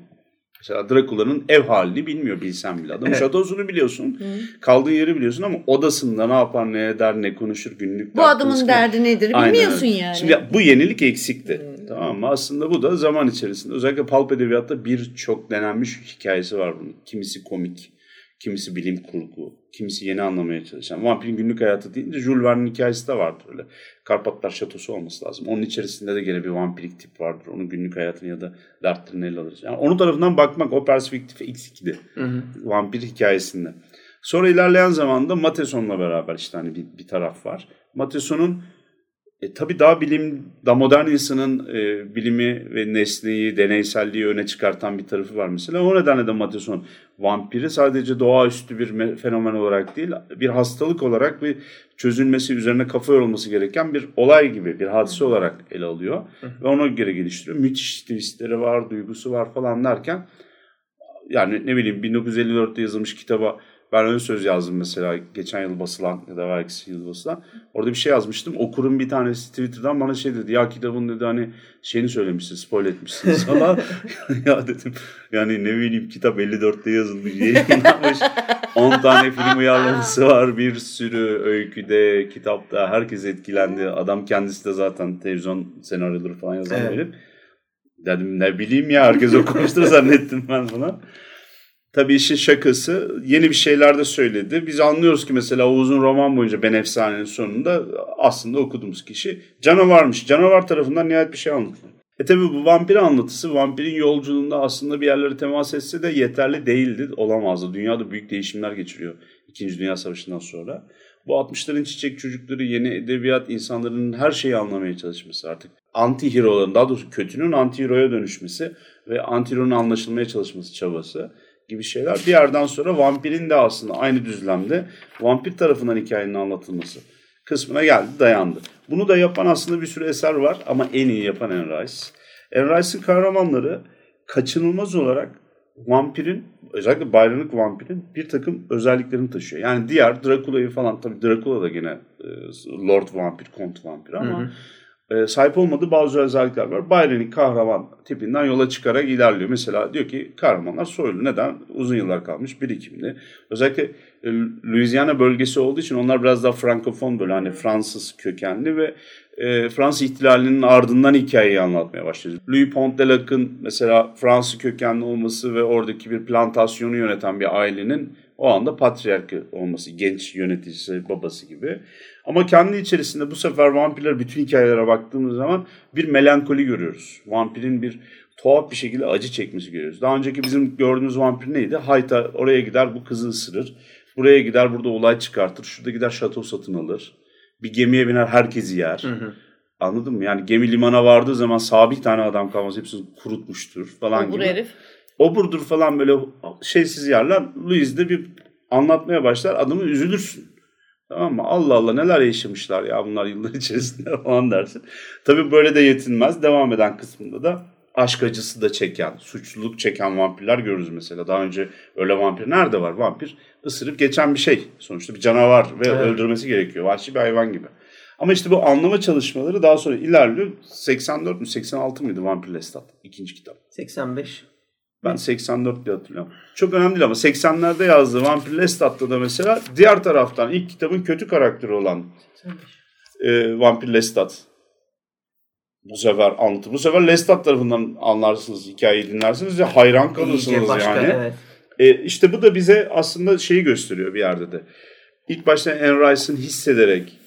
mesela Drakula'nın ev halini bilmiyor bilsen bile. Adamın Evet. şatosunu biliyorsun, Hı. kaldığı yeri biliyorsun ama odasında ne yapar, ne eder, ne konuşur, günlük Bu adamın derdi, nedir Aynen bilmiyorsun öyle. yani. Şimdi bu yenilik eksikti. Hmm. Tamam mı? Aslında bu da zaman içerisinde özellikle pulp edebiyatta birçok denenmiş hikayesi var bunun. Kimisi komik, kimisi bilim kurgu, kimisi yeni anlamaya çalışan. Vampirin günlük hayatı deyince Jules Verne'in hikayesi de vardır öyle. Karpatlar Şatosu olması lazım. Onun içerisinde de gene bir vampirik tip vardır. Onun günlük hayatını ya da dertlerini ele alırız. Yani onun tarafından bakmak o perspektife eksikti Hı hı. vampir hikayesinde. Sonra ilerleyen zamanda Mateson'la beraber işte hani bir, bir taraf var. Mateson'un e, tabii daha bilim, daha modern insanın e, bilimi ve nesneyi, deneyselliği öne çıkartan bir tarafı var mesela. O nedenle de Mateson vampiri sadece doğaüstü bir me- fenomen olarak değil, bir hastalık olarak ve çözülmesi, üzerine kafa yorulması gereken bir olay gibi, bir hadise olarak ele alıyor. Ve ona göre geliştiriyor. Müthiş twistleri var, duygusu var falan derken yani ne bileyim 1954'te yazılmış kitaba ben ön söz yazdım mesela geçen yıl basılan ya da belki yıl basılan. Orada bir şey yazmıştım. Okurun bir tanesi Twitter'dan bana şey dedi. Ya kitabın dedi hani şeyini söylemişsin, spoil etmişsiniz falan. ya dedim yani ne bileyim kitap 54'te yazılmış, yayınlanmış. 10 tane film uyarlaması var. Bir sürü öyküde, kitapta. Herkes etkilendi. Adam kendisi de zaten televizyon senaryoları falan yazan Evet. herif. Dedim ne bileyim ya herkes okumuştur zannettim ben bunu. Tabii işin şakası yeni bir şeyler de söyledi. Biz anlıyoruz ki mesela o uzun roman boyunca Ben Efsane'nin sonunda aslında okuduğumuz kişi canavarmış. Canavar tarafından nihayet bir şey anlatılıyor. E tabii bu vampir anlatısı vampirin yolculuğunda aslında bir yerlere temas etse de yeterli değildi, olamazdı. Dünyada büyük değişimler geçiriyor İkinci Dünya Savaşı'ndan sonra. Bu 60'ların çiçek çocukları, yeni edebiyat, insanların her şeyi anlamaya çalışması artık. Anti-hero'ların, daha doğrusu kötünün anti-hero'ya dönüşmesi ve anti-hero'nun anlaşılmaya çalışması çabası gibi şeyler. Bir yerden sonra vampirin de aslında aynı düzlemde vampir tarafından hikayenin anlatılması kısmına geldi, dayandı. Bunu da yapan aslında bir sürü eser var ama en iyi yapan Anne Rice. Anne Rice'ın kahramanları kaçınılmaz olarak vampirin, özellikle bayranlık vampirin bir takım özelliklerini taşıyor. Yani diğer Drakula'yı falan, tabii Drakula da gene e, Lord Vampir, Kont Vampir ama Hı hı. E, sahip olmadığı bazı özellikler var. Byron'in kahraman tipinden yola çıkarak ilerliyor. Mesela diyor ki kahramanlar soylu. Neden? Uzun yıllar kalmış birikimli. Özellikle e, Louisiana bölgesi olduğu için onlar biraz daha frankofon böyle hani Fransız kökenli ve e, Fransız ihtilalinin ardından hikayeyi anlatmaya başlıyor. Louis Pontelac'ın mesela Fransız kökenli olması ve oradaki bir plantasyonu yöneten bir ailenin o anda patriarkı olması, genç yöneticisi, babası gibi. Ama kendi içerisinde bu sefer vampirler bütün hikayelere baktığımız zaman bir melankoli görüyoruz. Vampirin bir tuhaf bir şekilde acı çekmesi görüyoruz. Daha önceki bizim gördüğümüz vampir neydi? Hayta oraya gider bu kızı ısırır. Buraya gider burada olay çıkartır. Şurada gider şato satın alır. Bir gemiye biner herkesi yer. Hı hı. Anladın mı? Yani gemi limana vardığı zaman sabit tane adam kalmaz. Hepsini kurutmuştur falan Obur gibi. herif. Oburdur falan böyle şeysiz yerler. Louis de bir anlatmaya başlar. Adamı üzülürsün. Tamam mı? Allah Allah neler yaşamışlar ya bunlar yıllar içerisinde falan dersin. Tabii böyle de yetinmez. Devam eden kısmında da aşk acısı da çeken, suçluluk çeken vampirler görürüz mesela. Daha önce öyle vampir nerede var? Vampir ısırıp geçen bir şey. Sonuçta bir canavar ve Evet. öldürmesi gerekiyor. Vahşi bir hayvan gibi. Ama işte bu anlama çalışmaları daha sonra ilerliyor. 84 mü 86 mıydı Vampir Lestat? ikinci kitap. 85. Ben 84 diye hatırlıyorum. Çok önemli değil ama 80'lerde yazdığı Vampir Lestat'ta da mesela diğer taraftan ilk kitabın kötü karakteri olan e, Vampir Lestat. Bu sefer anlatı. Bu sefer Lestat tarafından anlarsınız, hikayeyi dinlersiniz ve hayran kalırsınız İyice başka yani. evet. E, işte bu da bize aslında şeyi gösteriyor bir yerde de. ilk başta Anne Rice'ın hissederek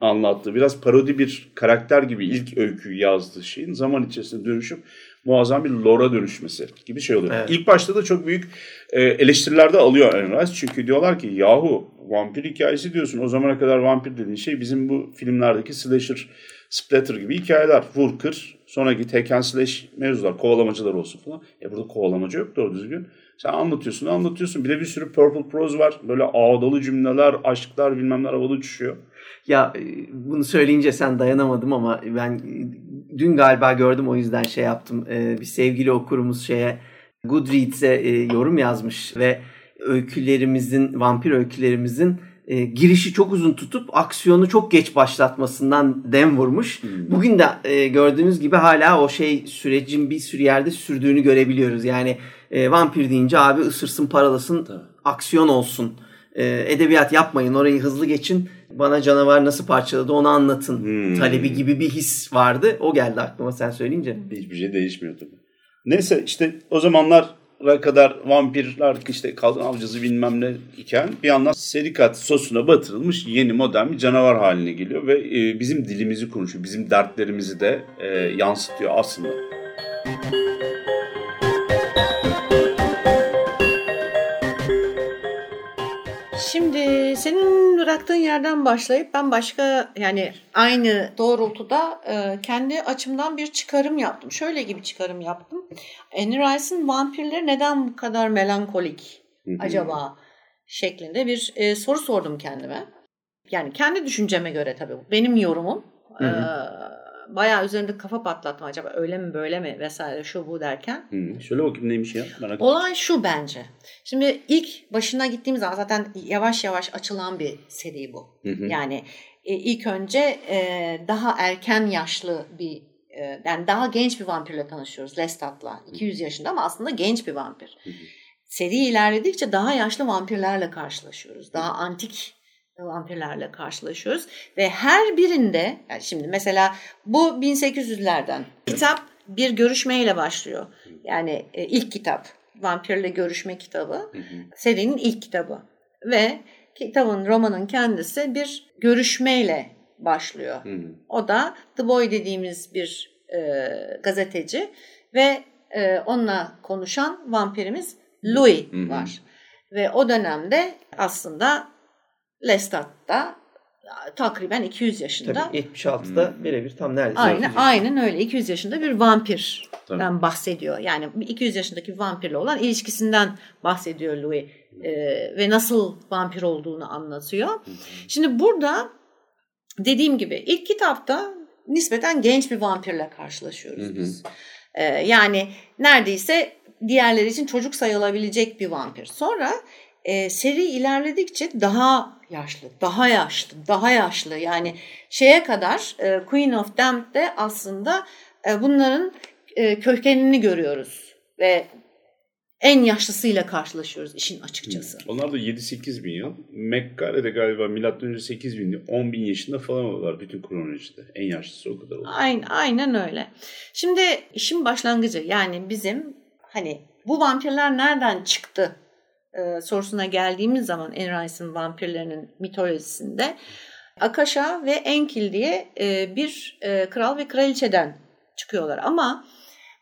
anlattığı biraz parodi bir karakter gibi ilk öyküyü yazdığı şeyin zaman içerisinde dönüşüp muazzam bir lora dönüşmesi gibi şey oluyor. Evet. İlk başta da çok büyük e, eleştiriler de alıyor Anne Rice. Çünkü diyorlar ki yahu vampir hikayesi diyorsun. O zamana kadar vampir dediğin şey bizim bu filmlerdeki slasher, splatter gibi hikayeler. Vur kır, sonra git hack and slash mevzular, kovalamacılar olsun falan. E burada kovalamacı yok doğru düzgün. Sen anlatıyorsun, anlatıyorsun. Bir de bir sürü purple prose var. Böyle ağdalı cümleler, aşklar bilmem ne havada uçuşuyor. Ya e, bunu söyleyince sen dayanamadım ama ben dün galiba gördüm o yüzden şey yaptım. E, Bir sevgili okurumuz şeye Goodreads'e e, yorum yazmış ve öykülerimizin, vampir öykülerimizin e, girişi çok uzun tutup aksiyonu çok geç başlatmasından dem vurmuş. Bugün de e, gördüğünüz gibi hala o şey sürecin bir sürü yerde sürdüğünü görebiliyoruz. Yani e, vampir deyince abi ısırsın paralasın aksiyon olsun. E, edebiyat yapmayın orayı hızlı geçin. Bana canavar nasıl parçaladı onu anlatın Hmm. talebi gibi bir his vardı. O geldi aklıma sen söyleyince. Hiçbir şey değişmiyor tabii. Neyse işte o zamanlara kadar vampirler işte kadın avcısı bilmem ne iken bir yandan seri katil sosuna batırılmış yeni modern bir canavar haline geliyor ve e, bizim dilimizi konuşuyor. Bizim dertlerimizi de e, yansıtıyor aslında. Şimdi senin bıraktığın yerden başlayıp ben başka yani aynı doğrultuda e, kendi açımdan bir çıkarım yaptım. Şöyle gibi çıkarım yaptım. Anne Rice'ın vampirleri neden bu kadar melankolik acaba şeklinde bir e, soru sordum kendime. Yani kendi düşünceme göre tabii bu. Benim yorumum. Hı hı. E, bayağı üzerinde kafa patlattım acaba öyle mi böyle mi vesaire şu bu derken. Hı. Söyle bakayım neymiş ya merak. Olay şu bence. Şimdi ilk başına gittiğimiz zaman zaten yavaş yavaş açılan bir seri bu. Hı hı. Yani e, ilk önce e, daha erken yaşlı bir e, yani daha genç bir vampirle tanışıyoruz Lestat'la. 200 yaşında ama aslında genç bir vampir. hı. Seri ilerledikçe daha yaşlı vampirlerle karşılaşıyoruz. Daha antik vampirlerle karşılaşıyoruz ve her birinde yani şimdi mesela bu 1800'lerden kitap bir görüşmeyle başlıyor. Yani e, ilk kitap vampirle görüşme kitabı Hı hı. serinin ilk kitabı ve kitabın romanın kendisi bir görüşmeyle başlıyor. Hı hı. O da The Boy dediğimiz bir e, gazeteci ve e, onunla konuşan vampirimiz Louis Hı hı. var. Ve o dönemde aslında Lestat'ta takriben 200 yaşında. Tabii 76'da birebir tam neredeyse. Aynen, 30 aynen öyle. 200 yaşında bir vampirden Tabii. bahsediyor. Yani 200 yaşındaki vampirle olan ilişkisinden bahsediyor Louis. Ee, ve nasıl vampir olduğunu anlatıyor. Şimdi burada dediğim gibi ilk kitapta nispeten genç bir vampirle karşılaşıyoruz Hı hı. biz. Ee, yani neredeyse diğerleri için çocuk sayılabilecek bir vampir. Sonra e, seri ilerledikçe daha yaşlı, daha yaşlı, daha yaşlı. Yani şeye kadar e, Queen of Damp'te aslında e, bunların e, kökenini görüyoruz. Ve en yaşlısıyla karşılaşıyoruz işin açıkçası. Onlar da 7-8 bin yıl. Mekkare'de galiba milattan önce 8 bin yıl. 10 bin yaşında falan oluyorlar bütün kronolojide. En yaşlısı o kadar oluyor. Aynen, aynen öyle. Şimdi işin başlangıcı yani bizim hani bu vampirler nereden çıktı e, sorusuna geldiğimiz zaman Rice'ın vampirlerinin mitolojisinde Akasha ve Enkil diye e, bir e, kral ve kraliçeden çıkıyorlar ama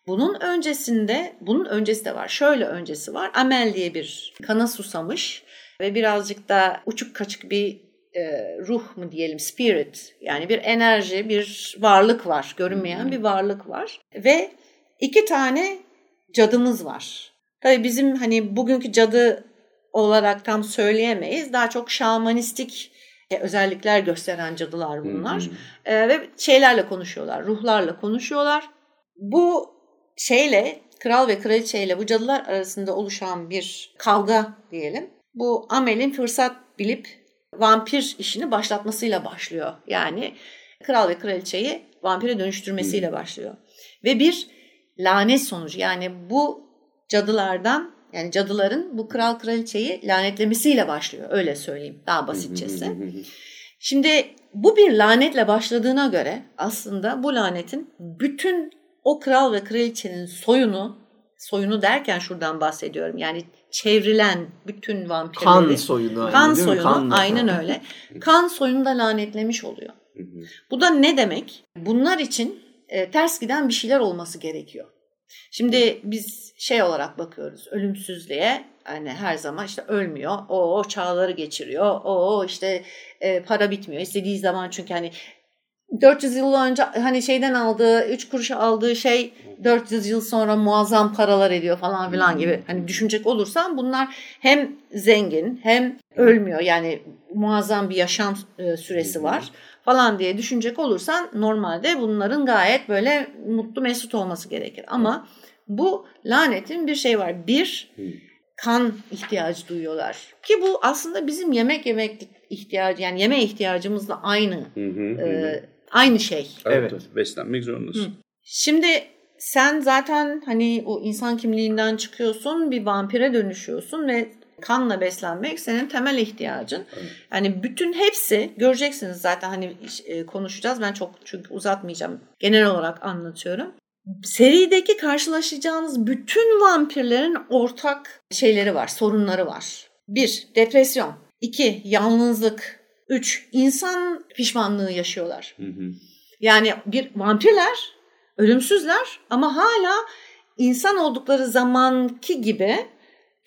bunun öncesinde bunun öncesi de var. Şöyle öncesi var. Amel diye bir kana susamış ve birazcık da uçuk kaçık bir e, ruh mu diyelim spirit yani bir enerji bir varlık var görünmeyen bir varlık var ve iki tane cadımız var. Tabii bizim hani bugünkü cadı olarak tam söyleyemeyiz daha çok şamanistik e, özellikler gösteren cadılar bunlar hı. E, ve şeylerle konuşuyorlar ruhlarla konuşuyorlar. Bu şeyle kral ve kraliçeyle bu cadılar arasında oluşan bir kavga diyelim. Bu Amel'in fırsat bilip vampir işini başlatmasıyla başlıyor. Yani kral ve kraliçeyi vampire dönüştürmesiyle başlıyor. Ve bir lanet sonucu yani bu cadılardan yani cadıların bu kral kraliçeyi lanetlemesiyle başlıyor. Öyle söyleyeyim daha basitçesi. Şimdi bu bir lanetle başladığına göre aslında bu lanetin bütün o kral ve kraliçenin soyunu soyunu derken şuradan bahsediyorum. Yani çevrilen bütün vampirleri. Kan soyunu. Kan soyunu kan aynen öyle. Kan soyunu da lanetlemiş oluyor. Bu da ne demek? Bunlar için e, ters giden bir şeyler olması gerekiyor. Şimdi biz şey olarak bakıyoruz ölümsüzlüğe. Hani her zaman işte ölmüyor. O, çağları geçiriyor. O, işte e, para bitmiyor. İstediği zaman çünkü hani 400 yıl önce hani şeyden aldığı 3 kuruşa aldığı şey 400 yıl sonra muazzam paralar ediyor falan filan gibi. Hani düşünecek olursan bunlar hem zengin hem ölmüyor. Yani muazzam bir yaşam e, süresi var falan diye düşünecek olursan normalde bunların gayet böyle mutlu mesut olması gerekir ama bu lanetin bir şey var bir kan ihtiyacı duyuyorlar ki bu aslında bizim yemek yemek ihtiyacı yani yeme ihtiyacımızla aynı hı hı, e, aynı şey. Evet, evet. beslenmek zorundasın. Hı. Şimdi sen zaten hani o insan kimliğinden çıkıyorsun, bir vampire dönüşüyorsun ve kanla beslenmek senin temel ihtiyacın. Evet. Yani bütün hepsi göreceksiniz zaten hani e, konuşacağız. Ben çok çünkü uzatmayacağım. Genel olarak anlatıyorum. Serideki karşılaşacağınız bütün vampirlerin ortak şeyleri var, sorunları var. Bir, depresyon. İki, yalnızlık. Üç, insan pişmanlığı yaşıyorlar. Hı hı. Yani bir vampirler, ölümsüzler ama hala insan oldukları zamanki gibi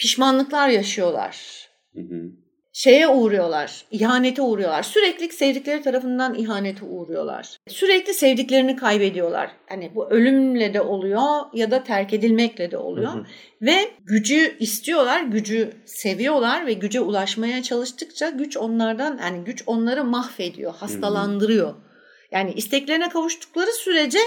pişmanlıklar yaşıyorlar. Hı hı. Şeye uğruyorlar, ihanete uğruyorlar. Sürekli sevdikleri tarafından ihanete uğruyorlar. Sürekli sevdiklerini kaybediyorlar. Hani bu ölümle de oluyor ya da terk edilmekle de oluyor. Hı hı. Ve gücü istiyorlar, gücü seviyorlar ve güce ulaşmaya çalıştıkça güç onlardan yani güç onları mahvediyor, hastalandırıyor. Hı hı. Yani isteklerine kavuştukları sürece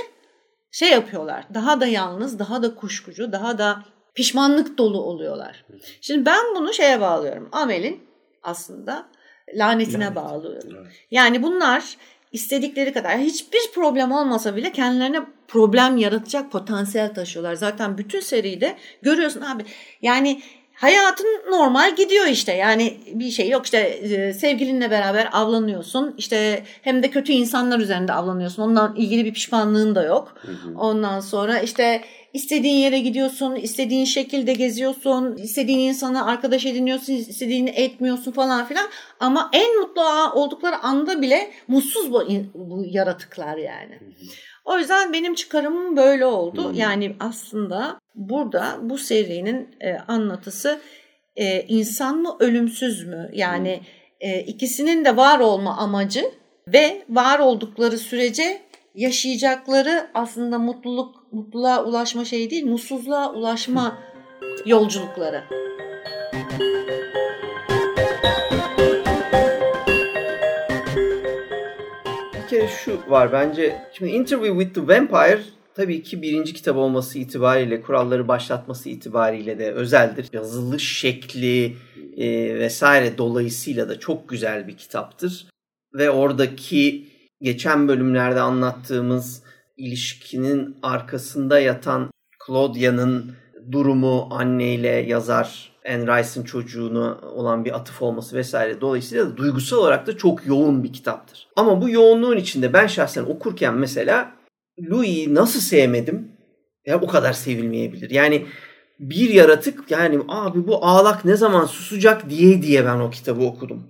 şey yapıyorlar. Daha da yalnız, daha da kuşkucu, daha da pişmanlık dolu oluyorlar. Şimdi ben bunu şeye bağlıyorum. Amel'in aslında lanetine Lanet. bağlıyorum. Evet. Yani bunlar istedikleri kadar hiçbir problem olmasa bile kendilerine problem yaratacak potansiyel taşıyorlar. Zaten bütün seride görüyorsun abi. Yani hayatın normal gidiyor işte. Yani bir şey yok işte e, sevgilinle beraber avlanıyorsun. İşte hem de kötü insanlar üzerinde avlanıyorsun. Ondan ilgili bir pişmanlığın da yok. Hı hı. Ondan sonra işte İstediğin yere gidiyorsun, istediğin şekilde geziyorsun, istediğin insana arkadaş ediniyorsun, istediğini etmiyorsun falan filan. Ama en mutlu oldukları anda bile mutsuz bu, bu yaratıklar yani. O yüzden benim çıkarımım böyle oldu. Hmm. Yani aslında burada bu serinin e, anlatısı e, insan mı ölümsüz mü? Yani hmm. e, ikisinin de var olma amacı ve var oldukları sürece yaşayacakları aslında mutluluk, mutluluğa ulaşma şey değil, mutsuzluğa ulaşma yolculukları. Bir kere şu var bence. Şimdi Interview with the Vampire tabii ki birinci kitap olması itibariyle, kuralları başlatması itibariyle de özeldir. Yazılış şekli e, vesaire dolayısıyla da çok güzel bir kitaptır. Ve oradaki geçen bölümlerde anlattığımız ilişkinin arkasında yatan Claudia'nın durumu anneyle yazar Anne Rice'ın çocuğunu olan bir atıf olması vesaire dolayısıyla da duygusal olarak da çok yoğun bir kitaptır. Ama bu yoğunluğun içinde ben şahsen okurken mesela Louis'i nasıl sevmedim? Ya o kadar sevilmeyebilir. Yani bir yaratık yani abi bu ağlak ne zaman susacak diye diye ben o kitabı okudum.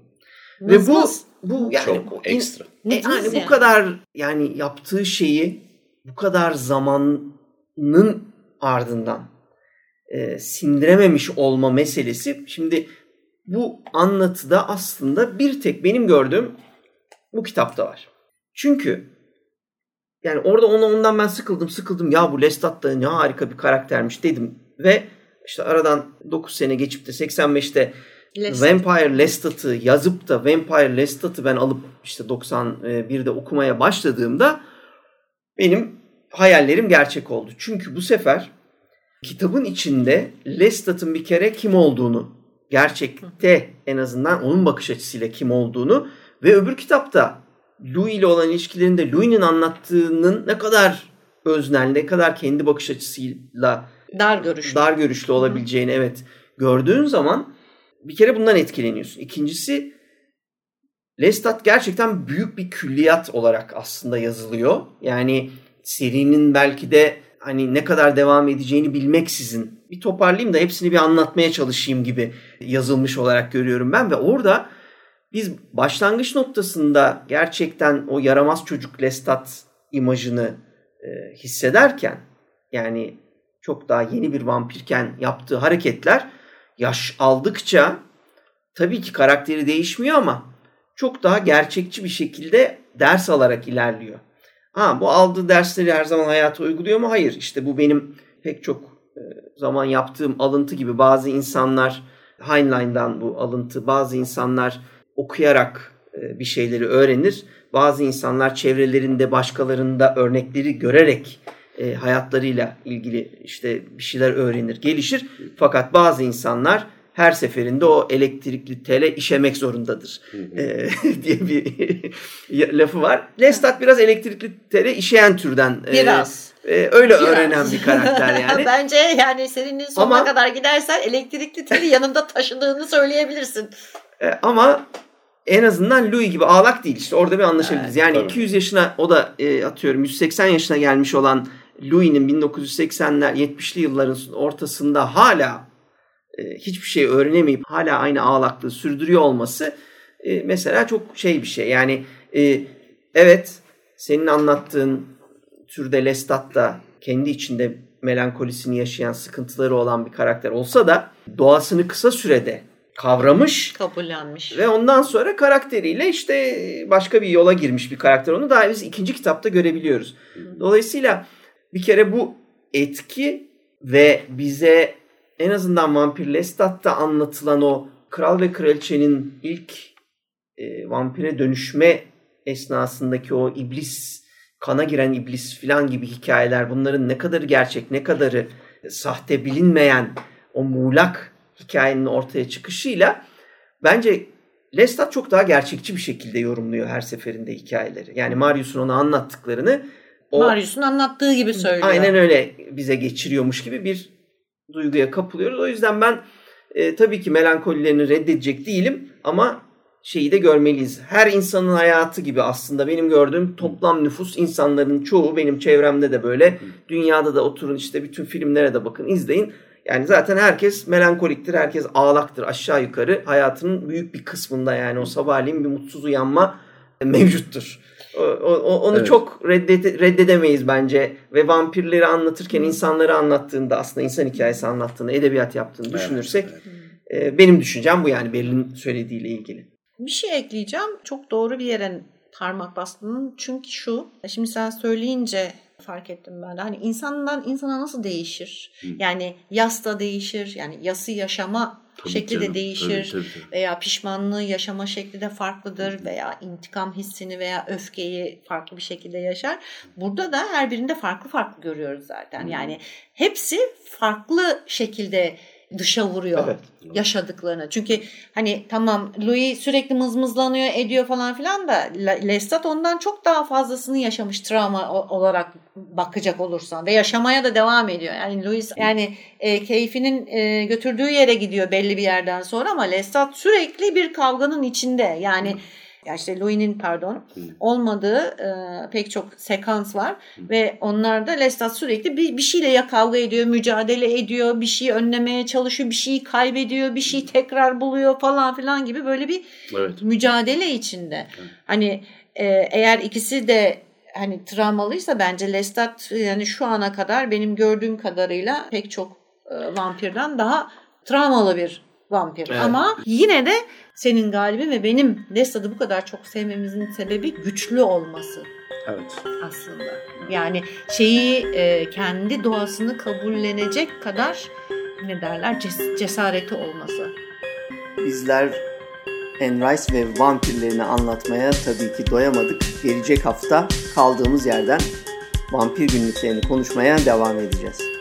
Ve bu bu yani çok ekstra. E, yani bu kadar yani yaptığı şeyi bu kadar zamanın ardından e, sindirememiş olma meselesi şimdi bu anlatıda aslında bir tek benim gördüğüm bu kitapta var. Çünkü yani orada onu ondan ben sıkıldım sıkıldım ya bu Lestat da ne harika bir karaktermiş dedim ve işte aradan 9 sene geçip de 85'te Lestat. Vampire Lestat'ı yazıp da Vampire Lestat'ı ben alıp işte 91'de okumaya başladığımda benim hayallerim gerçek oldu. Çünkü bu sefer kitabın içinde Lestat'ın bir kere kim olduğunu, gerçekte en azından onun bakış açısıyla kim olduğunu ve öbür kitapta Louis ile olan ilişkilerinde Louis'nin anlattığının ne kadar öznel, ne kadar kendi bakış açısıyla dar görüşlü, dar görüşlü olabileceğini evet gördüğün zaman bir kere bundan etkileniyorsun. İkincisi Lestat gerçekten büyük bir külliyat olarak aslında yazılıyor. Yani serinin belki de hani ne kadar devam edeceğini bilmeksizin bir toparlayayım da hepsini bir anlatmaya çalışayım gibi yazılmış olarak görüyorum ben ve orada biz başlangıç noktasında gerçekten o yaramaz çocuk Lestat imajını e, hissederken yani çok daha yeni bir vampirken yaptığı hareketler yaş aldıkça tabii ki karakteri değişmiyor ama çok daha gerçekçi bir şekilde ders alarak ilerliyor. Ha bu aldığı dersleri her zaman hayata uyguluyor mu? Hayır. İşte bu benim pek çok e, zaman yaptığım alıntı gibi bazı insanlar Heinlein'dan bu alıntı bazı insanlar okuyarak e, bir şeyleri öğrenir. Bazı insanlar çevrelerinde başkalarında örnekleri görerek e, hayatlarıyla ilgili işte bir şeyler öğrenir, gelişir. Fakat bazı insanlar her seferinde o elektrikli tele işemek zorundadır e, diye bir lafı var. Lestat biraz elektrikli tele işeyen türden. Biraz. E, öyle biraz. öğrenen bir karakter yani. Bence yani serinin sonuna Ama, kadar gidersen elektrikli teli yanında taşıdığını söyleyebilirsin. E, ama en azından Louis gibi ağlak değil işte orada bir anlaşabiliriz. Yani Tabii. 200 yaşına o da e, atıyorum 180 yaşına gelmiş olan Louis'nin 1980'ler 70'li yılların ortasında hala hiçbir şey öğrenemeyip hala aynı ağlaklığı sürdürüyor olması e, mesela çok şey bir şey. Yani e, evet senin anlattığın türde Lestat da kendi içinde melankolisini yaşayan sıkıntıları olan bir karakter olsa da doğasını kısa sürede kavramış. Kabullenmiş. Ve ondan sonra karakteriyle işte başka bir yola girmiş bir karakter. Onu daha biz ikinci kitapta görebiliyoruz. Dolayısıyla bir kere bu etki ve bize en azından Vampir Lestat'ta anlatılan o kral ve kraliçenin ilk e, vampire dönüşme esnasındaki o iblis, kana giren iblis filan gibi hikayeler bunların ne kadarı gerçek, ne kadarı sahte bilinmeyen o muğlak hikayenin ortaya çıkışıyla bence Lestat çok daha gerçekçi bir şekilde yorumluyor her seferinde hikayeleri. Yani Marius'un ona anlattıklarını o, Marius'un anlattığı gibi söylüyor. Aynen öyle bize geçiriyormuş gibi bir duyguya kapılıyoruz. O yüzden ben e, tabii ki melankolilerini reddedecek değilim ama şeyi de görmeliyiz. Her insanın hayatı gibi aslında benim gördüğüm toplam nüfus insanların çoğu benim çevremde de böyle. Dünyada da oturun işte bütün filmlere de bakın izleyin. Yani zaten herkes melankoliktir, herkes ağlaktır aşağı yukarı. Hayatının büyük bir kısmında yani o sabahleyin bir mutsuz uyanma mevcuttur. O, o, onu evet. çok reddet, reddedemeyiz bence. Ve vampirleri anlatırken insanları anlattığında aslında insan hikayesi anlattığını, edebiyat yaptığını evet, düşünürsek evet. E, benim düşüncem bu yani Berlin söylediğiyle ilgili. Bir şey ekleyeceğim. Çok doğru bir yere parmak bastın. Çünkü şu, şimdi sen söyleyince fark ettim ben de. Hani insandan insana nasıl değişir? Hı. Yani yas da değişir. Yani yası yaşama tabii şekli canım. de değişir. Tabii, tabii, tabii. Veya pişmanlığı yaşama şekli de farklıdır. Veya intikam hissini veya öfkeyi farklı bir şekilde yaşar. Burada da her birinde farklı farklı görüyoruz zaten. Yani hepsi farklı şekilde dışa vuruyor evet. yaşadıklarını. Çünkü hani tamam Louis sürekli mızmızlanıyor ediyor falan filan da Lestat ondan çok daha fazlasını yaşamış travma olarak bakacak olursan ve yaşamaya da devam ediyor. Yani Louis yani e, keyfinin e, götürdüğü yere gidiyor belli bir yerden sonra ama Lestat sürekli bir kavganın içinde. Yani hmm yani işte Louis'nin pardon olmadığı e, pek çok sekans var ve onlarda Lestat sürekli bir, bir şeyle ya kavga ediyor, mücadele ediyor, bir şeyi önlemeye çalışıyor, bir şeyi kaybediyor, bir şeyi tekrar buluyor falan filan gibi böyle bir evet. mücadele içinde. Evet. Hani e, eğer ikisi de hani travmalıysa bence Lestat yani şu ana kadar benim gördüğüm kadarıyla pek çok e, vampirden daha travmalı bir vampir. Evet. Ama yine de senin galibin ve benim Lestat'ı bu kadar çok sevmemizin sebebi güçlü olması. Evet. Aslında. Yani şeyi e, kendi doğasını kabullenecek kadar ne derler ces- cesareti olması. Bizler Anne Rice ve vampirlerini anlatmaya tabii ki doyamadık. Gelecek hafta kaldığımız yerden vampir günlüklerini konuşmaya devam edeceğiz.